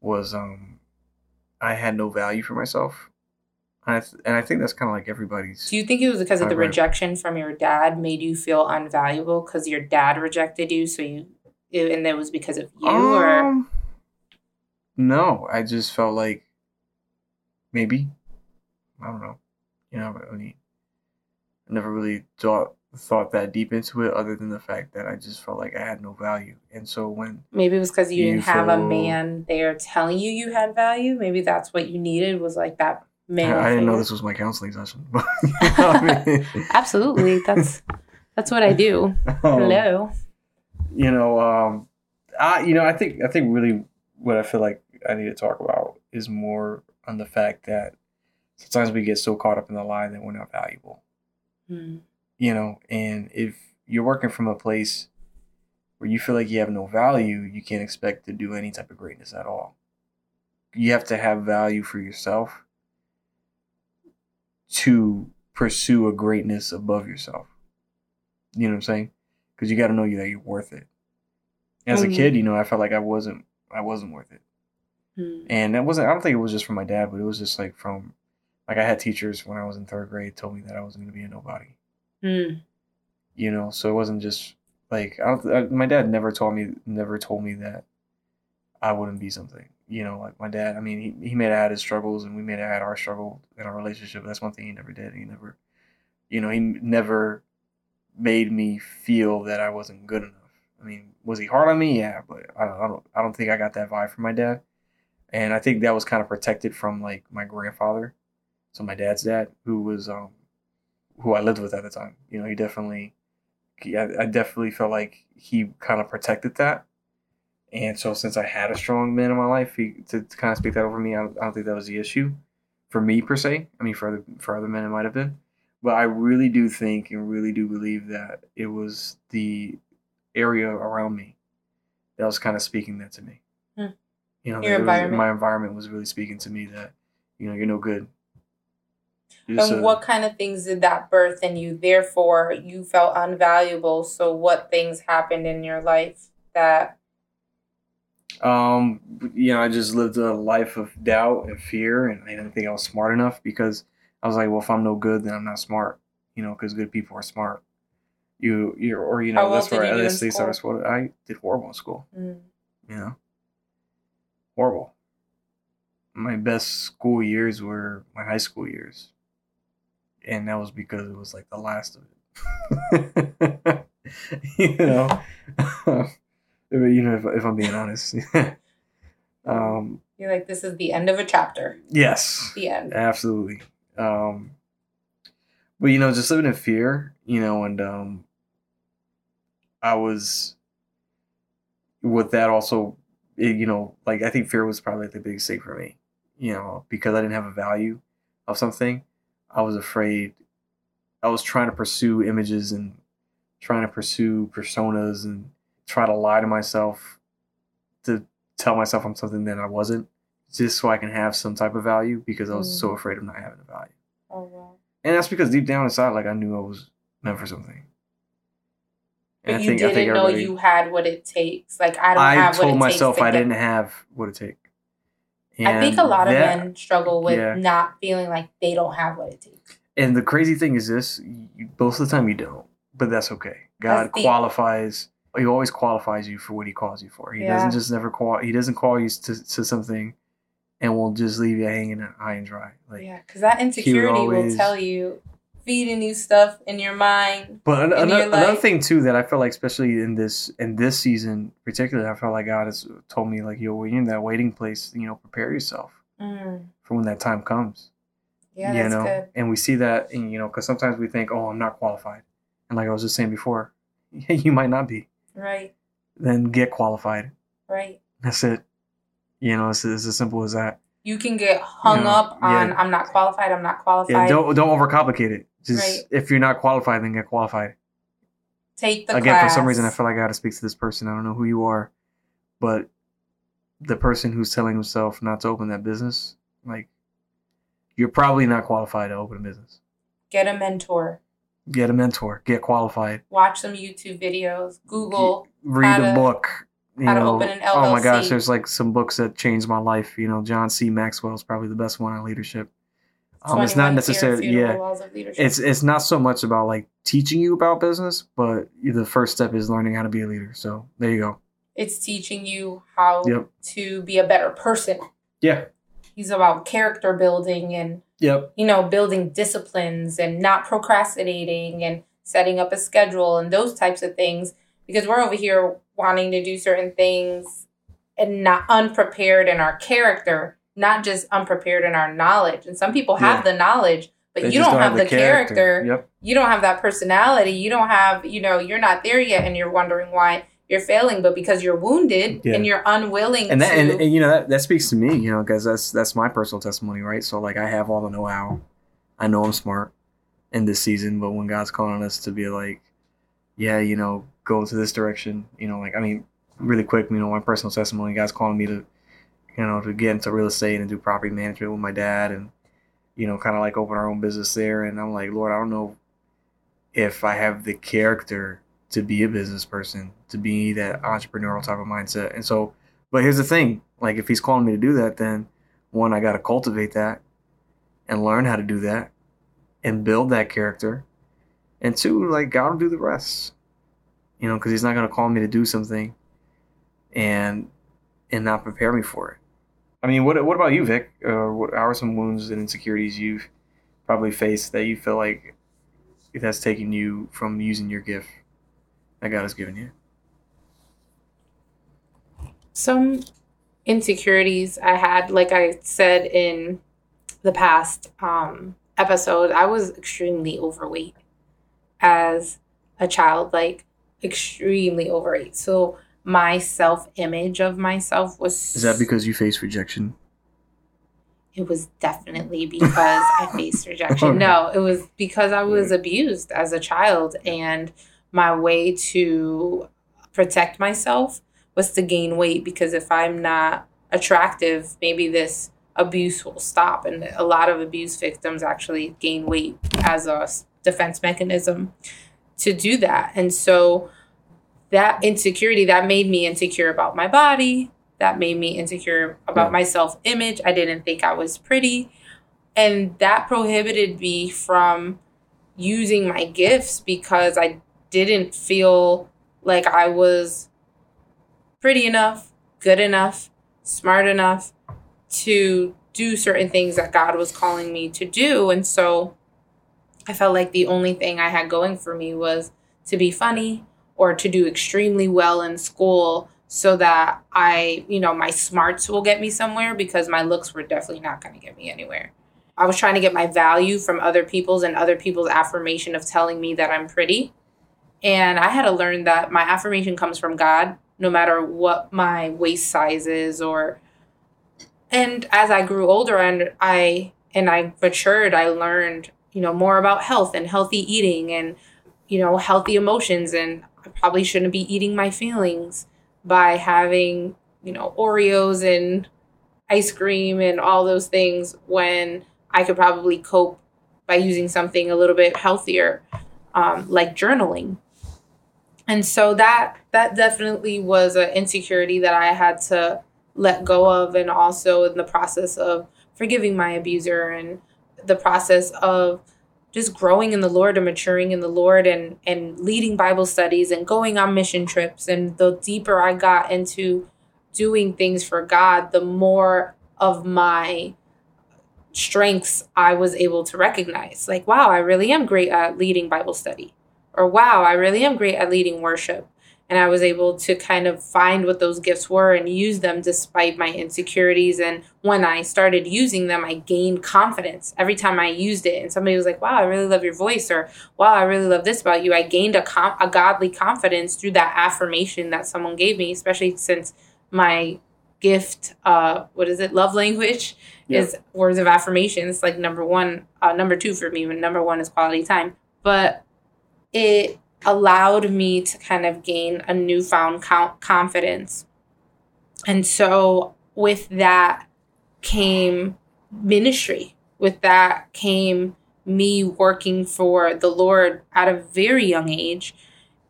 was um, I had no value for myself, and I th- and I think that's kind of like everybody's. Do you think it was because of the rejection from your dad made you feel unvaluable because your dad rejected you? So you, and that was because of you, or Um, no, I just felt like maybe I don't know. You know, I mean, I never really thought thought that deep into it, other than the fact that I just felt like I had no value, and so when maybe it was because you You didn't have a man there telling you you had value. Maybe that's what you needed was like that man. I, I didn't know this was my counseling session, but you know I mean? Absolutely, that's that's what I do. Um, Hello. you know, um, I you know, I think I think really what I feel like I need to talk about is more on the fact that sometimes we get so caught up in the lie that we're not valuable. Hmm. You know, and if you're working from a place where you feel like you have no value, you can't expect to do any type of greatness at all. You have to have value for yourself to pursue a greatness above yourself. You know what I'm saying? Because you got to know you that you're worth it. As a kid, you know, I felt like I wasn't, I wasn't worth it, Hmm. and that wasn't. I don't think it was just from my dad, but it was just like from, like I had teachers when I was in third grade told me that I wasn't going to be a nobody. Hmm. You know, so it wasn't just like I don't. I, my dad never told me, never told me that I wouldn't be something. You know, like my dad. I mean, he he may have had his struggles, and we may have had our struggle in our relationship. But that's one thing he never did. He never, you know, he never made me feel that I wasn't good enough. I mean, was he hard on me? Yeah, but I don't, I don't, I don't think I got that vibe from my dad. And I think that was kind of protected from like my grandfather, so my dad's dad, who was um, who I lived with at the time. You know, he definitely, he, I, definitely felt like he kind of protected that. And so since I had a strong man in my life, he, to, to kind of speak that over me, I don't, I don't think that was the issue for me per se. I mean, for other for other men, it might have been, but I really do think and really do believe that it was the area around me that was kind of speaking that to me. Hmm. You know, that was- my environment was really speaking to me that you know you're no good. And what kind of things did that birth in you? Therefore, you felt unvaluable. So, what things happened in your life that? Um, you know, I just lived a life of doubt and fear, and I didn't think I was smart enough because I was like, well, if I'm no good, then I'm not smart. You know, because good people are smart. You, you, or you know, that's where in that's the school? school. I did horrible in school. Mm. You know, horrible. My best school years were my high school years, and that was because it was like the last of it. you know, you know, if, if I'm being honest. um, You're like, this is the end of a chapter. yes, The end. absolutely. Um, but you know, just living in fear, you know, and um, I was with that also, it, you know, like I think fear was probably the biggest thing for me, you know, because I didn't have a value of something. I was afraid. I was trying to pursue images and trying to pursue personas and try to lie to myself to tell myself I'm something that I wasn't, just so I can have some type of value because I was so mm. afraid of not having a value. Oh, wow. And that's because deep down inside, like I knew I was meant for something. But And you didn't know you had what it takes. Like, I don't I have what told myself I get- didn't have what it takes. I think a lot of men struggle with yeah. not feeling like they don't have what it takes. And the crazy thing is this: you, most of the time you don't, but that's okay. God That's the- qualifies. He always qualifies you for what He calls you for. He Yeah. doesn't just never call. He doesn't call you to, to something, and will just leave you hanging high and dry. Like, Yeah, because that insecurity always- will tell you, feeding you stuff in your mind. But an- another, another thing too that I feel like, especially in this in this season, particularly, I felt like God has told me like, yo, when you're in that waiting place, you know, prepare yourself Mm. for when that time comes. Yeah, you that's know, good. and we see that, in, you know, because sometimes we think, oh, I'm not qualified, and like I was just saying before, you might not be. Right, Then get qualified. right. That's it. You know, it's, it's as simple as that. You can get hung Yeah, up on yeah. I'm not qualified, I'm not Yeah, qualified. don't don't overcomplicate it. Just Right. if you're not qualified, then get qualified. Take the again class. for some reason I feel like I got to speak to this person. I don't know who you are, but the person who's telling himself not to open that business, like you're probably not qualified to open a business. Get a mentor. Get a mentor. Get qualified. Watch some YouTube videos. Google. Read a to- book. You how to know, open an oh my gosh, there's like some books that changed my life. You know, John C. Maxwell is probably the best one on leadership. Um, it's not necessarily yeah. Laws of Leadership. It's it's not so much about like teaching you about business, but the first step is learning how to be a leader. So there you go. It's teaching you how Yep. to be a better person. Yeah. He's about character building and Yep. you know building disciplines and not procrastinating and setting up a schedule and those types of things because we're over here wanting to do certain things and not unprepared in our character not just unprepared in our knowledge and some people have the knowledge but They you just don't, have, the character, Yep. you don't have that personality you don't have you know you're not there yet and you're wondering why you're failing but because you're wounded Yeah. and you're unwilling And that to and, and you know that, that speaks to me, you know, because that's that's my personal testimony, right? So like I have all the know how. I know I'm smart in this season, but when God's calling us to be like, yeah, you know, go to this direction, you know, like I mean, really quick, you know, my personal testimony, God's calling me to, you know, to get into real estate and do property management with my dad and, you know, kind of like open our own business there. And I'm like, Lord, I don't know if I have the character to be a business person, to be that entrepreneurial type of mindset. And so, but here's the thing like, if he's calling me to do that, then one, I got to cultivate that and learn how to do that and build that character. And two, like, God will do the rest, you know, because he's not going to call me to do something and and not prepare me for it. I mean, what what about you, Vic? Uh, what are some wounds and insecurities you've probably faced that you feel like that's taking you from using your gift that God has given you? some insecurities I had, like I said in the past um, episode, I was extremely overweight as a child, like extremely overweight. So my self image of myself was. Is that because you faced rejection? It was definitely because I faced rejection. No, it was because I was abused as a child. And my way to protect myself was to gain weight because if I'm not attractive, maybe this abuse will stop. And a lot of abuse victims actually gain weight as a defense mechanism to do that. And so that insecurity that made me insecure about my body, that made me insecure about Yeah. my self image. I didn't think I was pretty. And that prohibited me from using my gifts because I didn't feel like I was pretty enough, good enough, smart enough to do certain things that God was calling me to do. And so I felt like the only thing I had going for me was to be funny or to do extremely well in school so that I, you know, my smarts will get me somewhere because my looks were definitely not going to get me anywhere. I was trying to get my value from other people's and other people's affirmation of telling me that I'm pretty. And I had to learn that my affirmation comes from God, no matter what my waist size is or and as I grew older and I and I matured, I learned, you know, more about health and healthy eating and you know, healthy emotions and I probably shouldn't be eating my feelings by having, you know, Oreos and ice cream and all those things when I could probably cope by using something a little bit healthier, um, like journaling. And so that that definitely was an insecurity that I had to let go of, and also in the process of forgiving my abuser and the process of just growing in the Lord and maturing in the Lord and and leading Bible studies and going on mission trips. And the deeper I got into doing things for God, the more of my strengths I was able to recognize. Like, wow, I really am great at leading Bible study. Or wow, I really am great at leading worship. And I was able to kind of find what those gifts were and use them despite my insecurities. And when I started using them, I gained confidence every time I used it. And somebody was like, wow, I really love your voice. Or wow, I really love this about you. I gained a, com- a godly confidence through that affirmation that someone gave me, especially since my gift, uh, what is it, love language Yeah. is words of affirmation. It's like number one, uh, number two for me, number one is quality time. But it allowed me to kind of gain a newfound confidence. And so with that came ministry. With that came me working for the Lord at a very young age.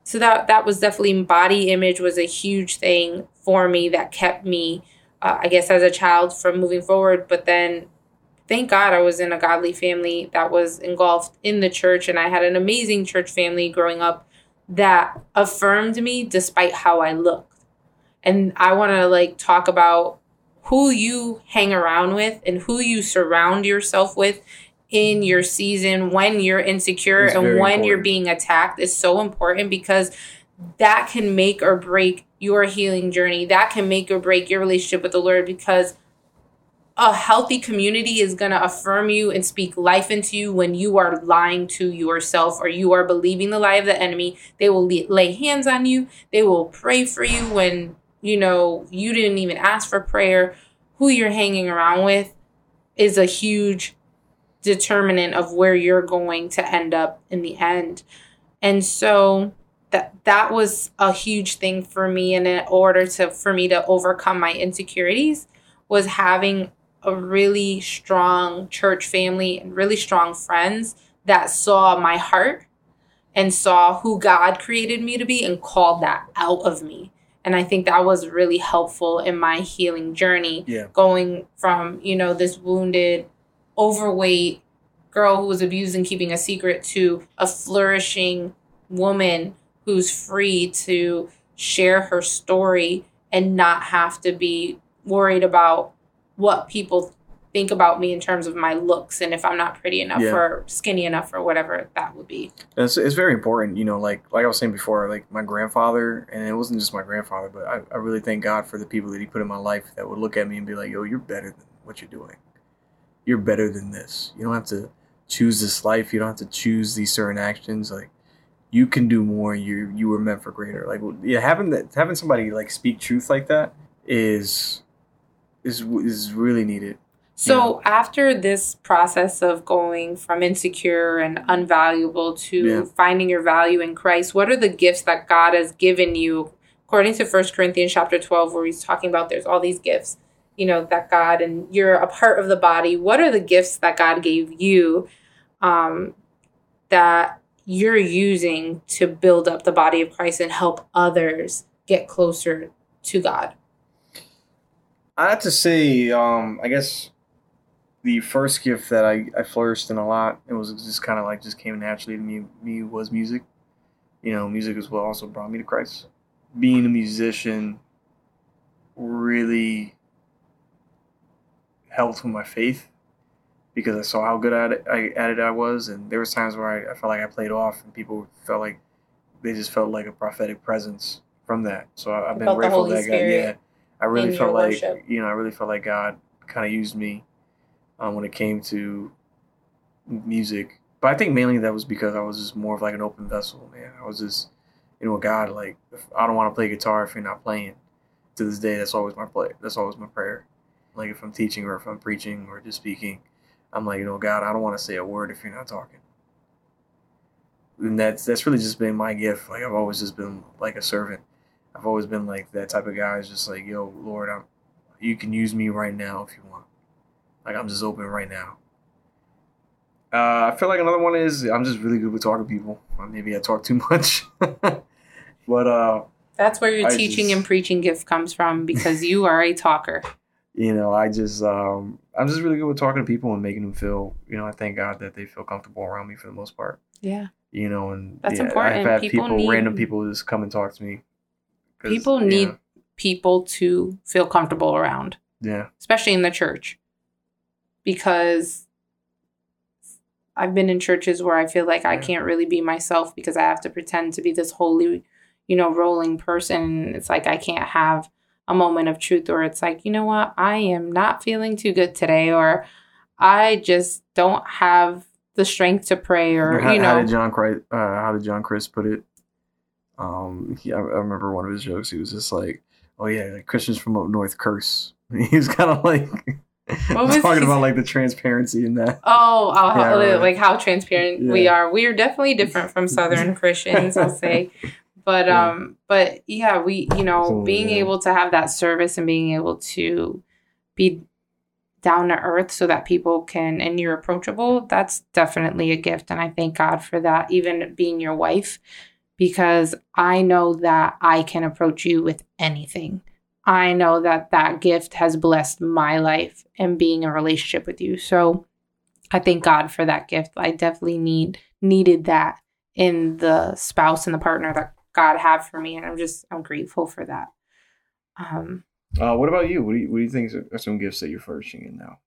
So that that was definitely body image was a huge thing for me that kept me, uh, I guess, as a child from moving forward. But then, thank God, I was in a godly family that was engulfed in the church, and I had an amazing church family growing up that affirmed me despite how I looked. And I want to like talk about who you hang around with and who you surround yourself with in your season when you're insecure and when important. you're being attacked is so important because that can make or break your healing journey. That can make or break your relationship with the Lord because a healthy community is going to affirm you and speak life into you when you are lying to yourself or you are believing the lie of the enemy. They will lay hands on you. They will pray for you when, you know, you didn't even ask for prayer. Who you're hanging around with is a huge determinant of where you're going to end up in the end. And so that that was a huge thing for me and in order to for me to overcome my insecurities was having a really strong church family and really strong friends that saw my heart and saw who God created me to be and called that out of me. And I think that was really helpful in my healing journey. Yeah. Going from, you know, this wounded, overweight girl who was abused and keeping a secret to a flourishing woman who's free to share her story and not have to be worried about what people think about me in terms of my looks and if I'm not pretty enough yeah. or skinny enough or whatever that would be. It's, it's very important, you know, like like I was saying before, like my grandfather, and it wasn't just my grandfather, but I, I really thank God for the people that he put in my life that would look at me and be like, yo, you're better than what you're doing. You're better than this. You don't have to choose this life. You don't have to choose these certain actions. Like you can do more. You you were meant for greater. Like yeah, having that having somebody like speak truth like that is is is really needed. So you know? after this process of going from insecure and unvaluable to yeah. finding your value in Christ, what are the gifts that God has given you? According to First Corinthians chapter 12 where he's talking about there's all these gifts, you know, that God and you're a part of the body. What are the gifts that God gave you um that you're using to build up the body of Christ and help others get closer to God? I have to say, um, I guess the first gift that I, I flourished in a lot, it was just kind of like just came naturally to me, me was music. You know, music as well also brought me to Christ. Being a musician really helped with my faith because I saw how good at it I, at it I was, and there was times where I, I felt like I played off, and people felt like they just felt like a prophetic presence from that. So I, have been grateful that God, yeah, I really felt like worship. you know I really felt like God kind of used me um, when it came to music. But I think mainly that was because I was just more of like an open vessel, man. I was just, you know, God, like I don't want to play guitar if you're not playing. To this day, that's always my play. That's always my prayer. Like if I'm teaching or if I'm preaching or just speaking, I'm like, you know, God, I don't want to say a word if you're not talking. And that's that's really just been my gift. Like I've always just been like a servant. I've always been like that type of guy. Is just like, yo, Lord, I'm, you can use me right now if you want. Like I'm just open right now. Uh, I feel like another one is I'm just really good with talking to people. maybe I talk too much, but uh, that's where your I teaching just, and preaching gift comes from because you are a talker. You know, I just um, I'm just really good with talking to people and making them feel. You know, I thank God that they feel comfortable around me for the most part. Yeah. You know, and that's yeah, important. I've had people, people need, random people, just come and talk to me People need yeah. people to feel comfortable around. Yeah. Especially in the church. Because I've been in churches where I feel like I can't really be myself because I have to pretend to be this holy, you know, rolling person. It's like I can't have a moment of truth or it's like, you know what, I am not feeling too good today or I just don't have the strength to pray or how, you know how did John Crist, uh, how did John Crist put it? Um, he, I, I remember one of his jokes. He was just like, "Oh yeah, like Christians from up north curse." He was kind of like, What was talking about like the transparency in that. Oh, oh Yeah, how, right. like how transparent we are. We are definitely different from Southern Christians, I'll say. But Yeah. um, but yeah, we you know So, being yeah. able to have that service and being able to be down to earth so that people can and you're approachable. That's definitely a gift, and I thank God for that. Even being your wife, because I know that I can approach you with anything. I know that that gift has blessed my life and being in a relationship with you. So I thank God for that gift. I definitely need needed that in the spouse and the partner that God had for me, and I'm just I'm grateful for that. Um, Uh, what about you? What do you What do you think are- are some gifts that you're flourishing in now?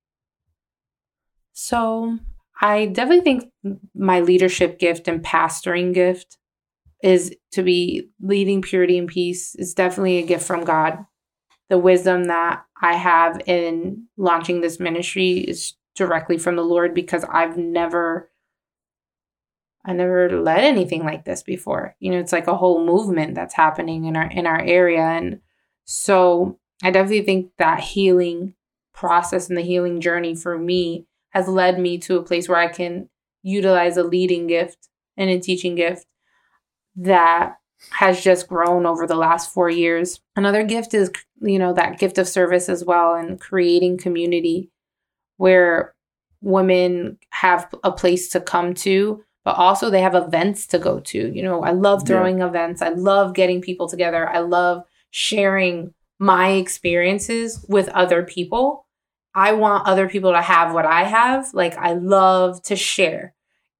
so I definitely think my leadership gift and pastoring gift is to be leading purity and peace is definitely a gift from God. The wisdom that I have in launching this ministry is directly from the Lord because I've never I never led anything like this before. You know, it's like a whole movement that's happening in our in our area and so I definitely think that healing process and the healing journey for me has led me to a place where I can utilize a leading gift and a teaching gift that has just grown over the last four years. Another gift is, you know, that gift of service as well and creating community where women have a place to come to, but also they have events to go to. You know, I love Yeah. throwing events, I love getting people together, I love sharing my experiences with other people. I want other people to have what I have. Like, I love to share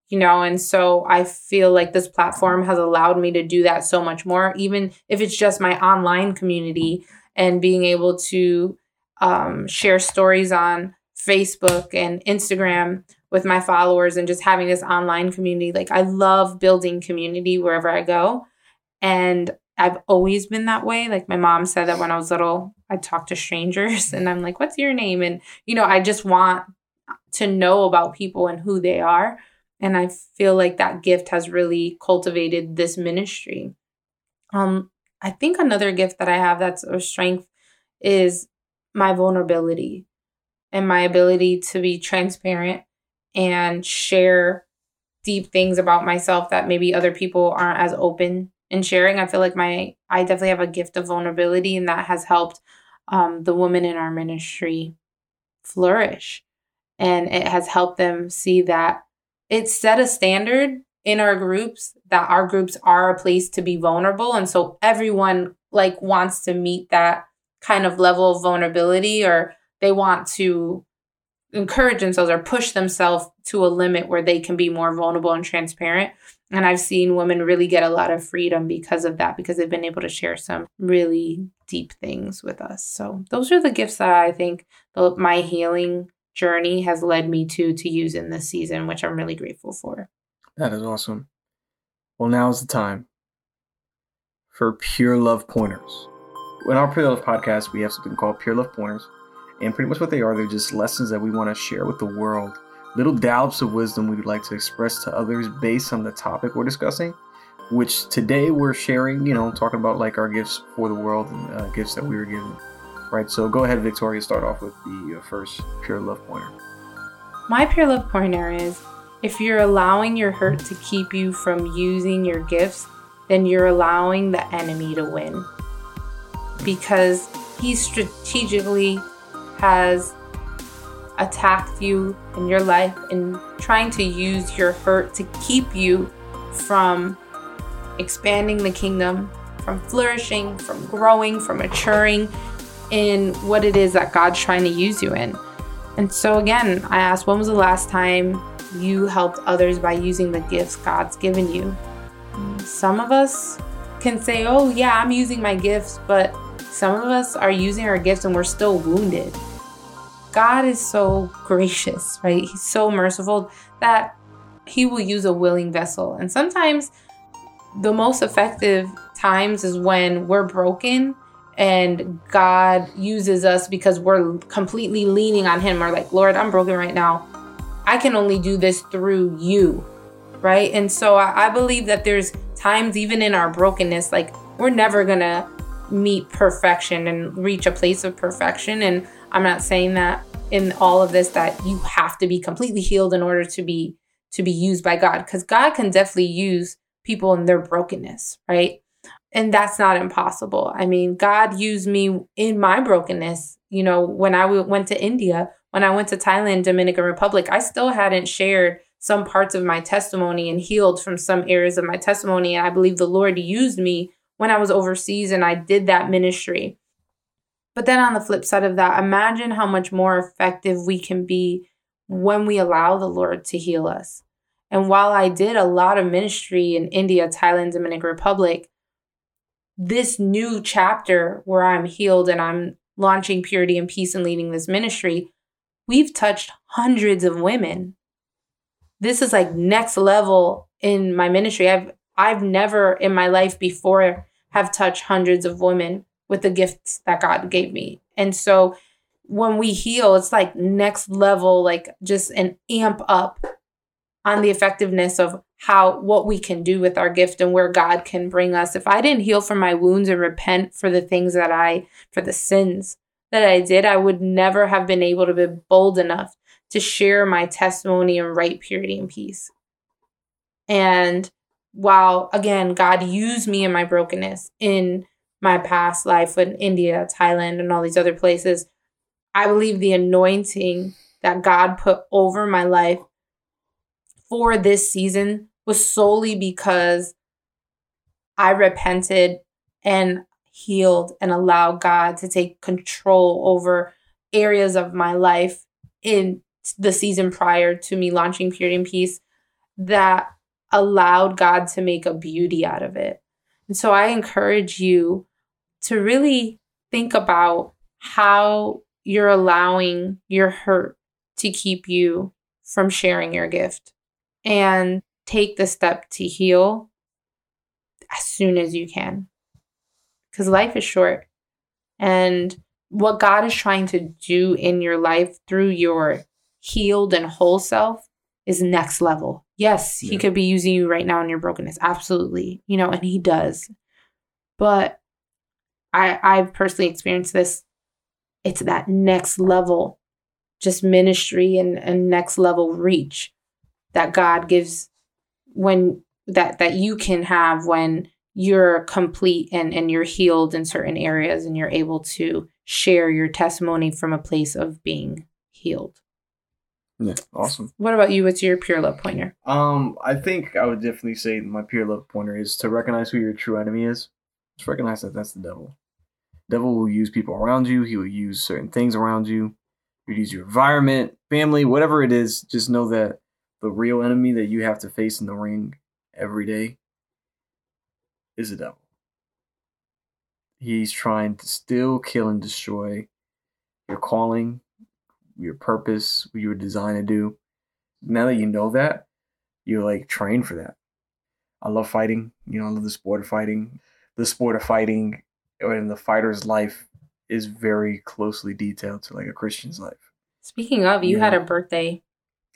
you know and so i feel like this platform has allowed me to do that so much more even if it's just my online community and being able to um, share stories on facebook and instagram with my followers and just having this online community. Like i love building community wherever i go. And i've always been that way. Like my mom said that when i was little i'd talk to strangers and i'm like what's your name? And you know i just want to know about people and who they are and i feel like that gift has really cultivated this ministry. Um i think another gift that i have that's a strength is my vulnerability and my ability to be transparent and share deep things about myself that maybe other people aren't as open in sharing. I feel like my i definitely have a gift of vulnerability and that has helped um, the women in our ministry flourish. And it has helped them see that it's set a standard in our groups that our groups are a place to be vulnerable. And so everyone like wants to meet that kind of level of vulnerability or they want to encourage themselves or push themselves to a limit where they can be more vulnerable and transparent. And i've seen women really get a lot of freedom because of that because they've been able to share some really deep things with us. So those are the gifts that i think my healing journey has led me to to use in this season which i'm really grateful for That is awesome. Well, now is the time for Pure Love Pointers. In our Pure Love podcast, we have something called Pure Love Pointers. And pretty much what they are, they're just lessons that we want to share with the world. Little doubts of wisdom we would like to express to others based on the topic we're discussing. Which today we're sharing, you know, talking about like our gifts for the world and uh, gifts that we were given. Right, so go ahead, Victoria, start off with the uh, first Pure Love Pointer. My pure love pointer is if you're allowing your hurt to keep you from using your gifts, then you're allowing the enemy to win. Because he strategically has attacked you in your life and trying to use your hurt to keep you from expanding the kingdom, from flourishing, from growing, from maturing in what it is that God's trying to use you in. And so, again, I asked, when was the last time you helped others by using the gifts God's given you? Some of us can say, oh, yeah, I'm using my gifts, but some of us are using our gifts and we're still wounded. God is so gracious, right? He's so merciful that He will use a willing vessel. And sometimes the most effective times is when we're broken and God uses us because we're completely leaning on Him. We're like, Lord, I'm broken right now. I can only do this through you, right? And so I, I believe that there's times, even in our brokenness, like we're never gonna meet perfection and reach a place of perfection. And I'm not saying that in all of this that you have to be completely healed in order to be to be used by God because God can definitely use people in their brokenness, right? And that's not impossible. I mean, God used me in my brokenness. You know, when I went to India, when I went to Thailand, Dominican Republic, I still hadn't shared some parts of my testimony and healed from some areas of my testimony. And I believe the Lord used me when I was overseas and I did that ministry. But then on the flip side of that, imagine how much more effective we can be when we allow the Lord to heal us. And while I did a lot of ministry in India, Thailand, Dominican Republic, this new chapter where I'm healed and I'm launching purity and peace and leading this ministry, we've touched hundreds of women. This is like next level in my ministry. I've I've never in my life before have touched hundreds of women with the gifts that God gave me. And so when we heal, it's like next level, like just an amp up on the effectiveness of how what we can do with our gift and where God can bring us. If I didn't heal from my wounds and repent for the things that I for the sins that I did, I would never have been able to be bold enough to share my testimony and write purity and peace. And while again God used me in my brokenness in my past life in India, Thailand, and all these other places, I believe the anointing that God put over my life for this season was solely because I repented and healed and allowed God to take control over areas of my life in the season prior to me launching Purity and Peace that allowed God to make a beauty out of it. And so I encourage you to really think about how you're allowing your hurt to keep you from sharing your gift and take the step to heal as soon as you can. Because life is short. And what God is trying to do in your life through your healed and whole self is next level. Yes, yeah. He could be using you right now in your brokenness. Absolutely. You know, and He does. But I I've personally experienced this. It's that next level, just ministry and, and next level reach that God gives when that that you can have when you're complete and and you're healed in certain areas and you're able to share your testimony from a place of being healed. Yeah, awesome. What about you? What's your pure love pointer? Um, I think I would definitely say my pure love pointer is to recognize who your true enemy is. Just recognize that that's the devil. Devil will use people around you. He will use certain things around you. He'll use your environment, family, whatever it is. Just know that the real enemy that you have to face in the ring every day is the devil. He's trying to still kill and destroy your calling, your purpose, what you were designed to do. Now that you know that, you're like train for that. I love fighting. You know, I love the sport of fighting. The sport of fighting and the fighter's life is very closely detailed to like a Christian's life. Speaking of, you had a birthday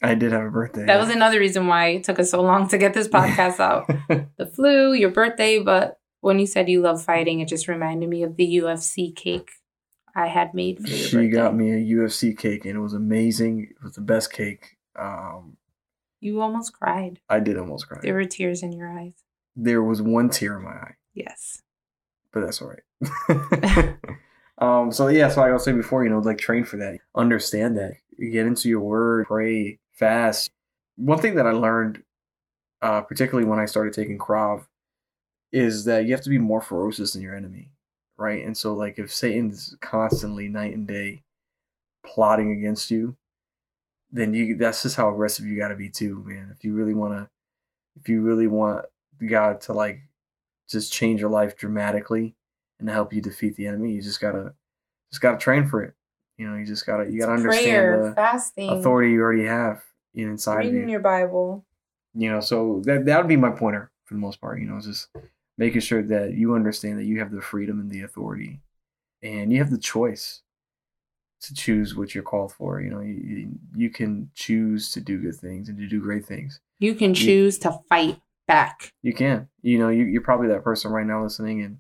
I did have a birthday. That was another reason why it took us so long to get this podcast out. the flu, your birthday, but when you said you love fighting, it just reminded me of the UFC cake I had made for you. She birthday. got me a UFC cake and it was amazing. It was the best cake. Um, you almost cried. I did almost cry. There were tears in your eyes. There was one tear in my eye. Yes. But that's all right. um, so yeah, so like I was saying before, you know, like train for that. Understand that. Get into your word, pray, fast. One thing that I learned, uh, particularly when I started taking Krav, is that you have to be more ferocious than your enemy, right? And so, like, if Satan's constantly night and day plotting against you, then you that's just how aggressive you got to be too, man. If you really want to, if you really want God to like just change your life dramatically and help you defeat the enemy, you just gotta just gotta train for it. You know, you just gotta you gotta understand prayer, the fasting, authority you already have inside reading of you. your Bible. You know, so that that would be my pointer for the most part. You know, just making sure that you understand that you have the freedom and the authority, and you have the choice to choose what you're called for. You know, you, you can choose to do good things and to do great things. You can choose you, to fight back. You can. You know, you, you're probably that person right now listening, and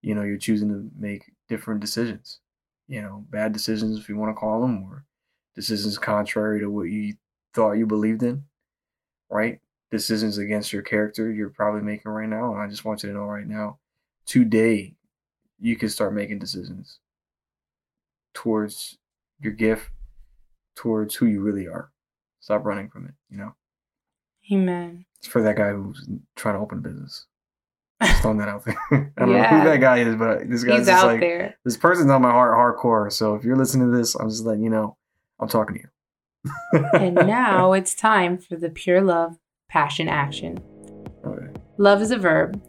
you know, you're choosing to make different decisions you know, bad decisions, if you want to call them, or decisions contrary to what you thought you believed in, right? Decisions against your character you're probably making right now. And I just want you to know right now, today, you can start making decisions towards your gift, towards who you really are. Stop running from it, you know? Amen. It's for that guy who's trying to open a business. Just throwing that out there. I don't yeah. know who that guy is, but this guy's He's just like there. this person's on my heart hardcore. So if you're listening to this, I'm just letting you know I'm talking to you. and now it's time for the pure love passion action. Okay. Love is a verb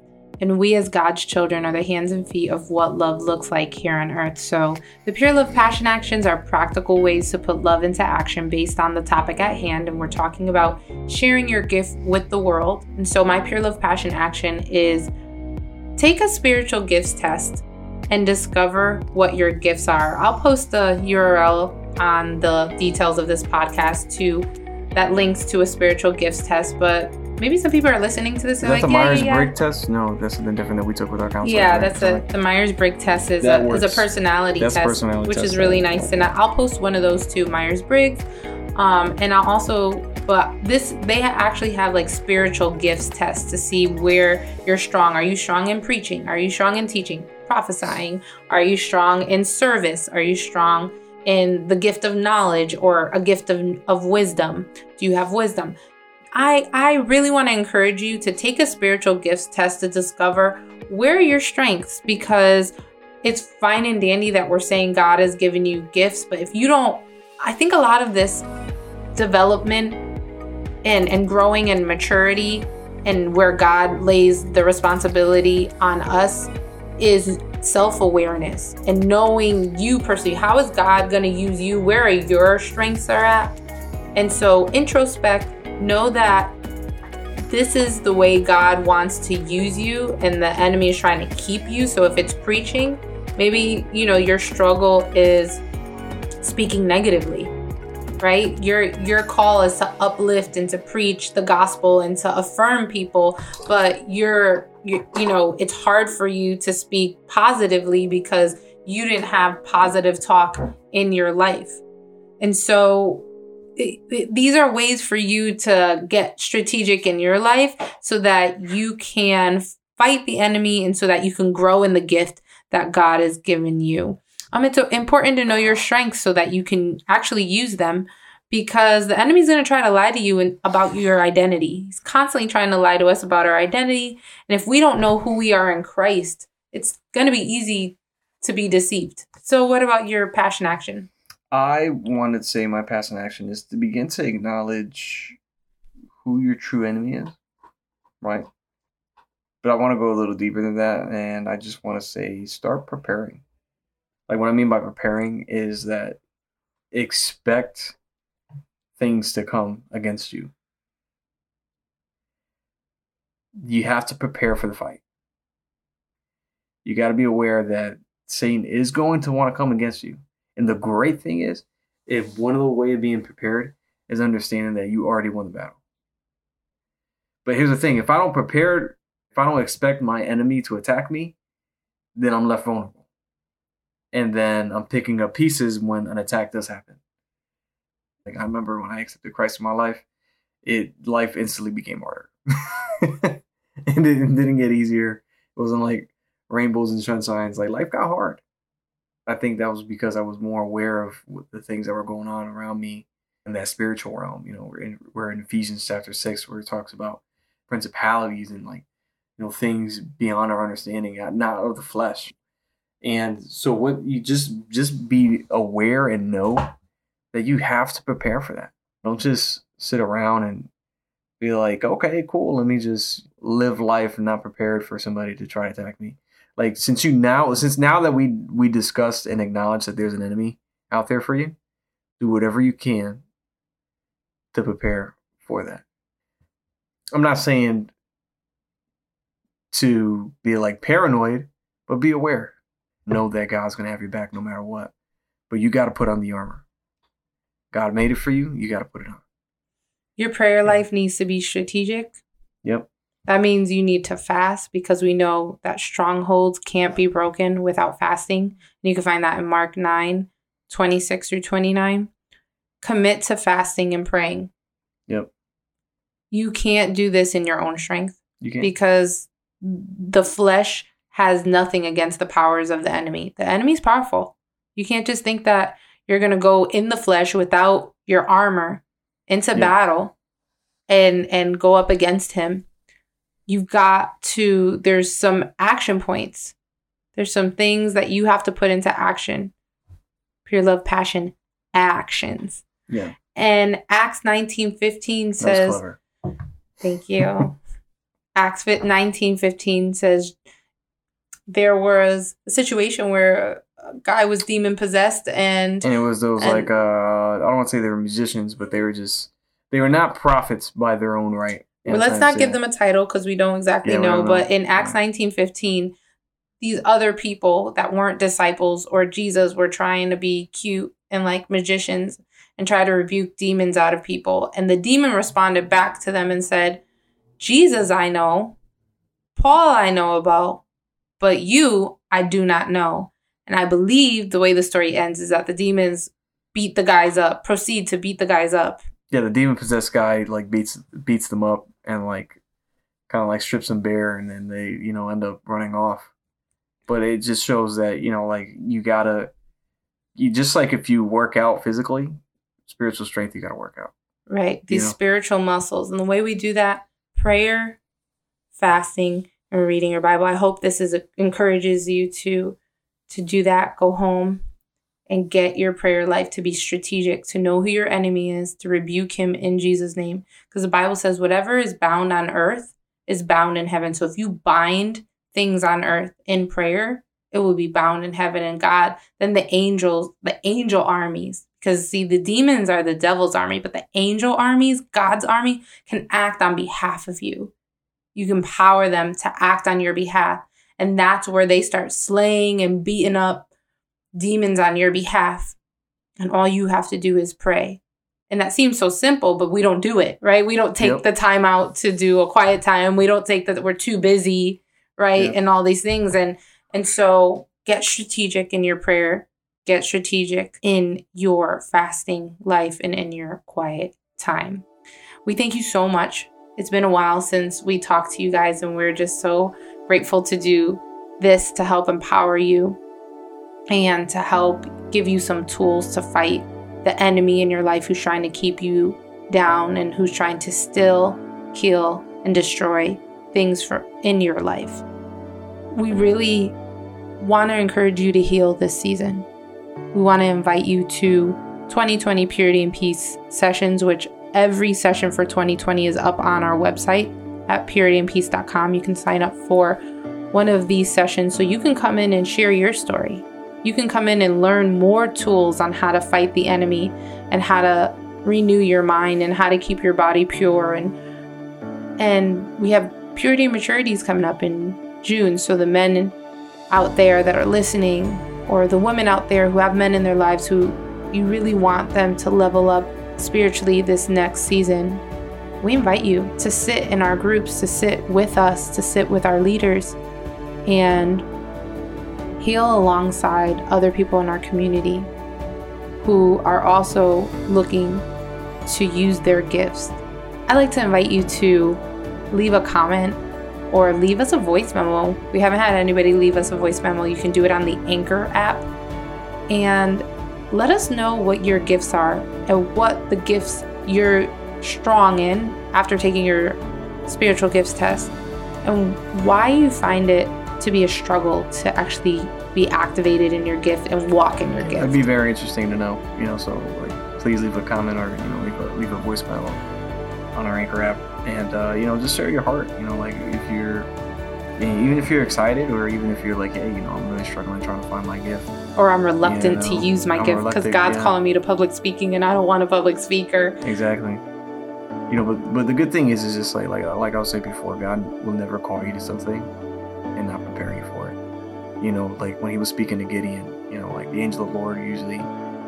and we, as God's children, are the hands and feet of what love looks like here on earth. So, the Pure Love Passion Actions are practical ways to put love into action based on the topic at hand. And we're talking about sharing your gift with the world. And so, my Pure Love Passion Action is take a spiritual gifts test and discover what your gifts are. I'll post the URL on the details of this podcast to that links to a spiritual gifts test, but maybe some people are listening to this. Is that like, the Myers yeah, Briggs test? No, that's something different that we took with our counselor. Yeah, that's a the Myers Briggs test is a, is a personality that's test, personality which test, is really nice. And I'll post one of those too, Myers Briggs. Um, and I'll also, but this they actually have like spiritual gifts tests to see where you're strong. Are you strong in preaching? Are you strong in teaching, prophesying? Are you strong in service? Are you strong in the gift of knowledge or a gift of, of wisdom? Do you have wisdom? I, I really want to encourage you to take a spiritual gifts test to discover where your strengths because it's fine and dandy that we're saying God has given you gifts, but if you don't, I think a lot of this development and, and growing and maturity and where God lays the responsibility on us is self awareness and knowing you personally. How is God going to use you? Where are your strengths are at? And so introspect know that this is the way God wants to use you and the enemy is trying to keep you. So if it's preaching, maybe, you know, your struggle is speaking negatively. Right? Your your call is to uplift and to preach the gospel and to affirm people, but you're you, you know, it's hard for you to speak positively because you didn't have positive talk in your life. And so these are ways for you to get strategic in your life so that you can fight the enemy and so that you can grow in the gift that God has given you. Um, it's important to know your strengths so that you can actually use them because the enemy's going to try to lie to you in, about your identity. He's constantly trying to lie to us about our identity. And if we don't know who we are in Christ, it's going to be easy to be deceived. So, what about your passion action? I wanted to say my passion action is to begin to acknowledge who your true enemy is, right? But I want to go a little deeper than that, and I just want to say start preparing. Like, what I mean by preparing is that expect things to come against you. You have to prepare for the fight. You got to be aware that Satan is going to want to come against you. And the great thing is, if one of the way of being prepared is understanding that you already won the battle. But here's the thing: if I don't prepare, if I don't expect my enemy to attack me, then I'm left vulnerable, and then I'm picking up pieces when an attack does happen. Like I remember when I accepted Christ in my life, it life instantly became harder, and it didn't get easier. It wasn't like rainbows and sunshines. Like life got hard. I think that was because I was more aware of the things that were going on around me in that spiritual realm. You know, we're in, we're in Ephesians chapter six where it talks about principalities and like you know things beyond our understanding, not of the flesh. And so, what you just just be aware and know that you have to prepare for that. Don't just sit around and be like, okay, cool, let me just live life and not prepared for somebody to try to attack me like since you now since now that we we discussed and acknowledged that there's an enemy out there for you do whatever you can to prepare for that. I'm not saying to be like paranoid but be aware. Know that god's going to have your back no matter what. But you got to put on the armor. God made it for you you got to put it on. Your prayer life needs to be strategic. Yep that means you need to fast because we know that strongholds can't be broken without fasting. And you can find that in Mark 9 26 through 29. commit to fasting and praying. Yep. You can't do this in your own strength You can't. because the flesh has nothing against the powers of the enemy. The enemy's powerful. You can't just think that you're going to go in the flesh without your armor into Yeah. battle and and go up against him. You've got to there's some action points. There's some things that you have to put into action. Pure love, passion, actions. yeah. And Acts 19:15 That says. Thank you. Acts nineteen fifteen says there was a situation where a guy was demon possessed and And it was those And- like uh I don't want to say they were musicians, but they were just they were not prophets by their own right. Well, let's not give them a title because we don't exactly Yeah, know. don't But know. in Acts Yeah. nineteen fifteen, these other people that weren't disciples or Jesus were trying to be cute and like magicians and try to rebuke demons out of people. And the demon responded back to them and said, Jesus I know, Paul I know about, but you I do not know. And I believe the way the story ends is that the demons beat the guys up, proceed to beat the guys up. Yeah, the demon possessed guy like beats beats them up and like kind of like strips them bare, and then they you know end up running off. But it just shows that you know like you gotta you just like if you work out physically, spiritual strength you gotta work out. right these know? spiritual muscles and the way we do that prayer fasting and reading your bible i hope this is uh, encourages you to to do that go home and get your prayer life to be strategic to know who your enemy is to rebuke him in jesus name. Because the bible says whatever is bound on earth is bound in heaven. So if you bind things on earth in prayer it will be bound in heaven. And god then the angels the angel armies because see the demons are the devil's army but the angel armies god's army can act on behalf of you. You can power them to act on your behalf. And that's where they start slaying and beating up demons on your behalf and all you have to do is pray. And that seems so simple but we don't do it right? We don't take Yep. the time out to do a quiet time. We don't take that we're too busy right Yep. and all these things. And and so get strategic in your prayer. Get strategic in your fasting life and in your quiet time. We thank you so much. It's been a while since we talked to you guys and we're just so grateful to do this to help empower you and to help give you some tools to fight the enemy in your life who's trying to keep you down and who's trying to still kill and destroy things for in your life. We really want to encourage you to heal this season. We want to invite you to 2020 Purity and Peace sessions, which every session for 2020 is up on our website at purityandpeace.com. You can sign up for one of these sessions so you can come in and share your story. You can come in and learn more tools on how to fight the enemy and how to renew your mind and how to keep your body pure. And and we have purity and maturities coming up in June. So the men out there that are listening or the women out there who have men in their lives who you really want them to level up spiritually this next season we invite you to sit in our groups to sit with us to sit with our leaders. And heal alongside other people in our community who are also looking to use their gifts. I'd like to invite you to leave a comment or leave us a voice memo. We haven't had anybody leave us a voice memo. You can do it on the Anchor app. And let us know what your gifts are and what the gifts you're strong in after taking your spiritual gifts test and why you find it to be a struggle to actually be activated in your gift and walk in your gift. That'd be very interesting to know. You know, so like please leave a comment or you know leave a leave a voice memo on our Anchor app, and uh, you know just share your heart. You know, like if you're even if you're excited or even if you're like, hey, you know, I'm really struggling trying to find my gift. or I'm reluctant You to use my I'm gift because God's yeah. calling me to public speaking and I don't want a public speaker. Exactly. You know, but but the good thing is, is just like like like I was saying before, God will never call you to something and not prepare you for it. You know, like when he was speaking to Gideon, you know, like the angel of the Lord usually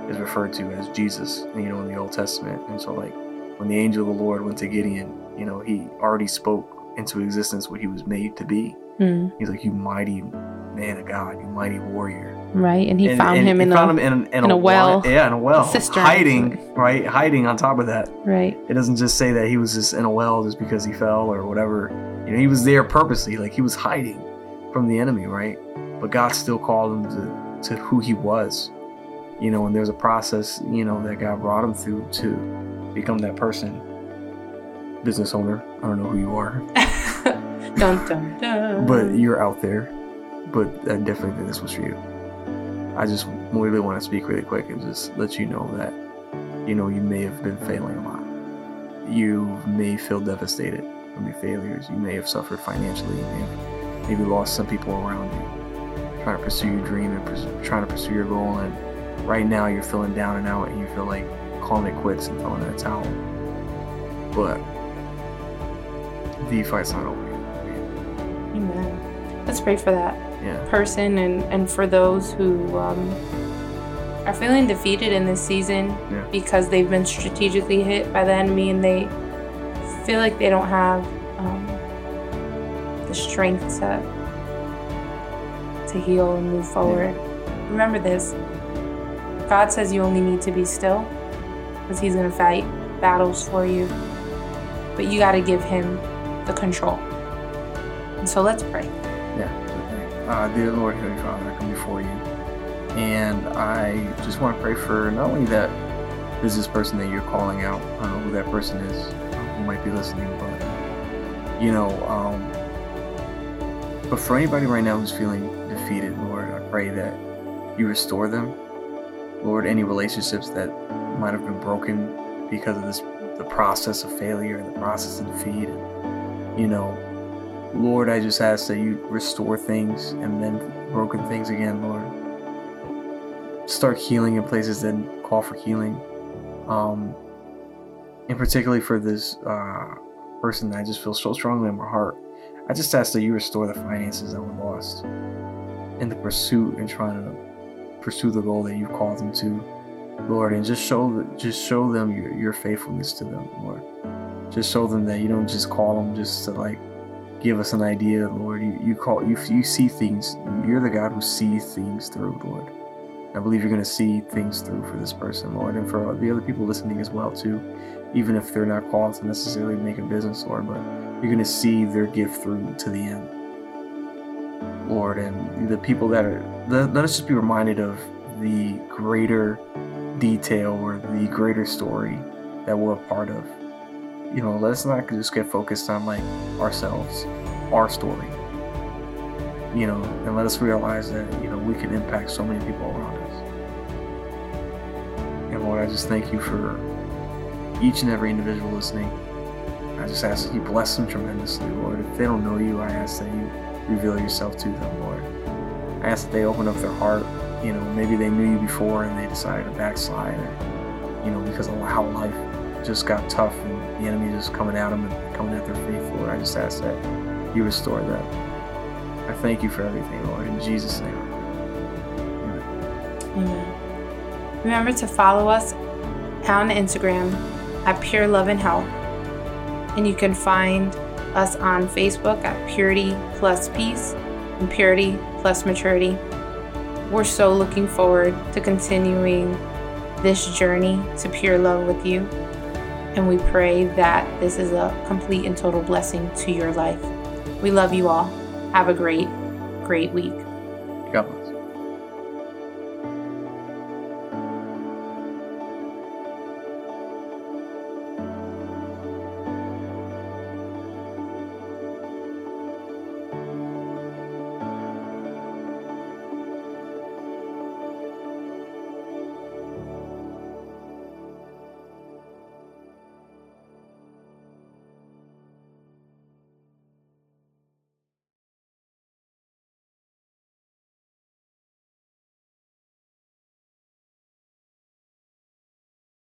is referred to as Jesus, you know, in the Old Testament. And so like when the angel of the Lord went to Gideon, you know, he already spoke into existence what he was made to be. Hmm. He's like, You mighty man of God, you mighty warrior. Right, and he And- found and him he in found a him in, in, in a well. Yeah, in a well. cistern, hiding, right? Hiding on top of that. right. It doesn't just say that he was just in a well just because he fell or whatever. You know, he was there purposely, like he was hiding from the enemy, right? But God still called him to, to who he was. You know, and there's a process, you know, that God brought him through to become that person. Business owner. I don't know who you are, dun dun dun. but you're out there. But I definitely think this was for you. I just really want to speak really quick and just let you know that, you know, you may have been failing a lot. You may feel devastated from your failures. You may have suffered financially. You may have maybe lost some people around you. Trying to pursue your dream and pers- trying to pursue your goal. And right now you're feeling down and out and you feel like calling it quits and throwing in the towel. But the fight's not over. Amen. Let's pray for that Yeah. person and and for those who um, are feeling defeated in this season Yeah. because they've been strategically hit by the enemy and they feel like they don't have um, strength to to heal and move forward. Remember this: God says you only need to be still because He's going to fight battles for you, but you got to give Him the control. And so let's pray. Yeah. Uh, dear Lord, Heavenly Father, I come before you. And I just want to pray for not only that business person that you're calling out, I don't know who that person is, uh, who might be listening, but, you know, um, but for anybody right now who's feeling defeated, Lord, I pray that you restore them. Lord, any relationships that might have been broken because of this, the process of failure and the process of defeat, and, you know, Lord, I just ask that you restore things and then broken things again, Lord. Start healing in places that call for healing. Um, and particularly for this uh, person that I just feel so strongly in my heart, I just ask that you restore the finances that were lost in the pursuit and trying to pursue the goal that you called them to, Lord, and just show just show them your, your faithfulness to them, Lord. Just show them that you don't just call them just to like give us an idea, Lord. You, you call you you see things. You're the God who sees things through, Lord. I believe you're going to see things through for this person, Lord, and for the other people listening as well too. Even if they're not called to necessarily make a business, Lord, but you're going to see their gift through to the end, Lord. And the people that are let, us just be reminded of the greater detail or the greater story that we're a part of you know, let's not just get focused on like ourselves, our story. You know, and let us realize that, you know, we can impact so many people around us. And Lord, I just thank you for each and every individual listening. I just ask that you bless them tremendously, Lord. If they don't know you, I ask that you reveal yourself to them, Lord. I ask that they open up their heart. You know, maybe they knew you before and they decided to backslide, or, you know, because of how life just got tough and the enemy just coming at them and coming at their faith, Lord. I just ask that you restore that. I thank you for everything, Lord. In Jesus' name. Amen. Amen. Remember to follow us on Instagram at Pure Love and Health. And you can find us on Facebook at Purity Plus Peace and Purity Plus Maturity. We're so looking forward to continuing this journey to pure love with you. And we pray that this is a complete and total blessing to your life. We love you all. Have a great, great week.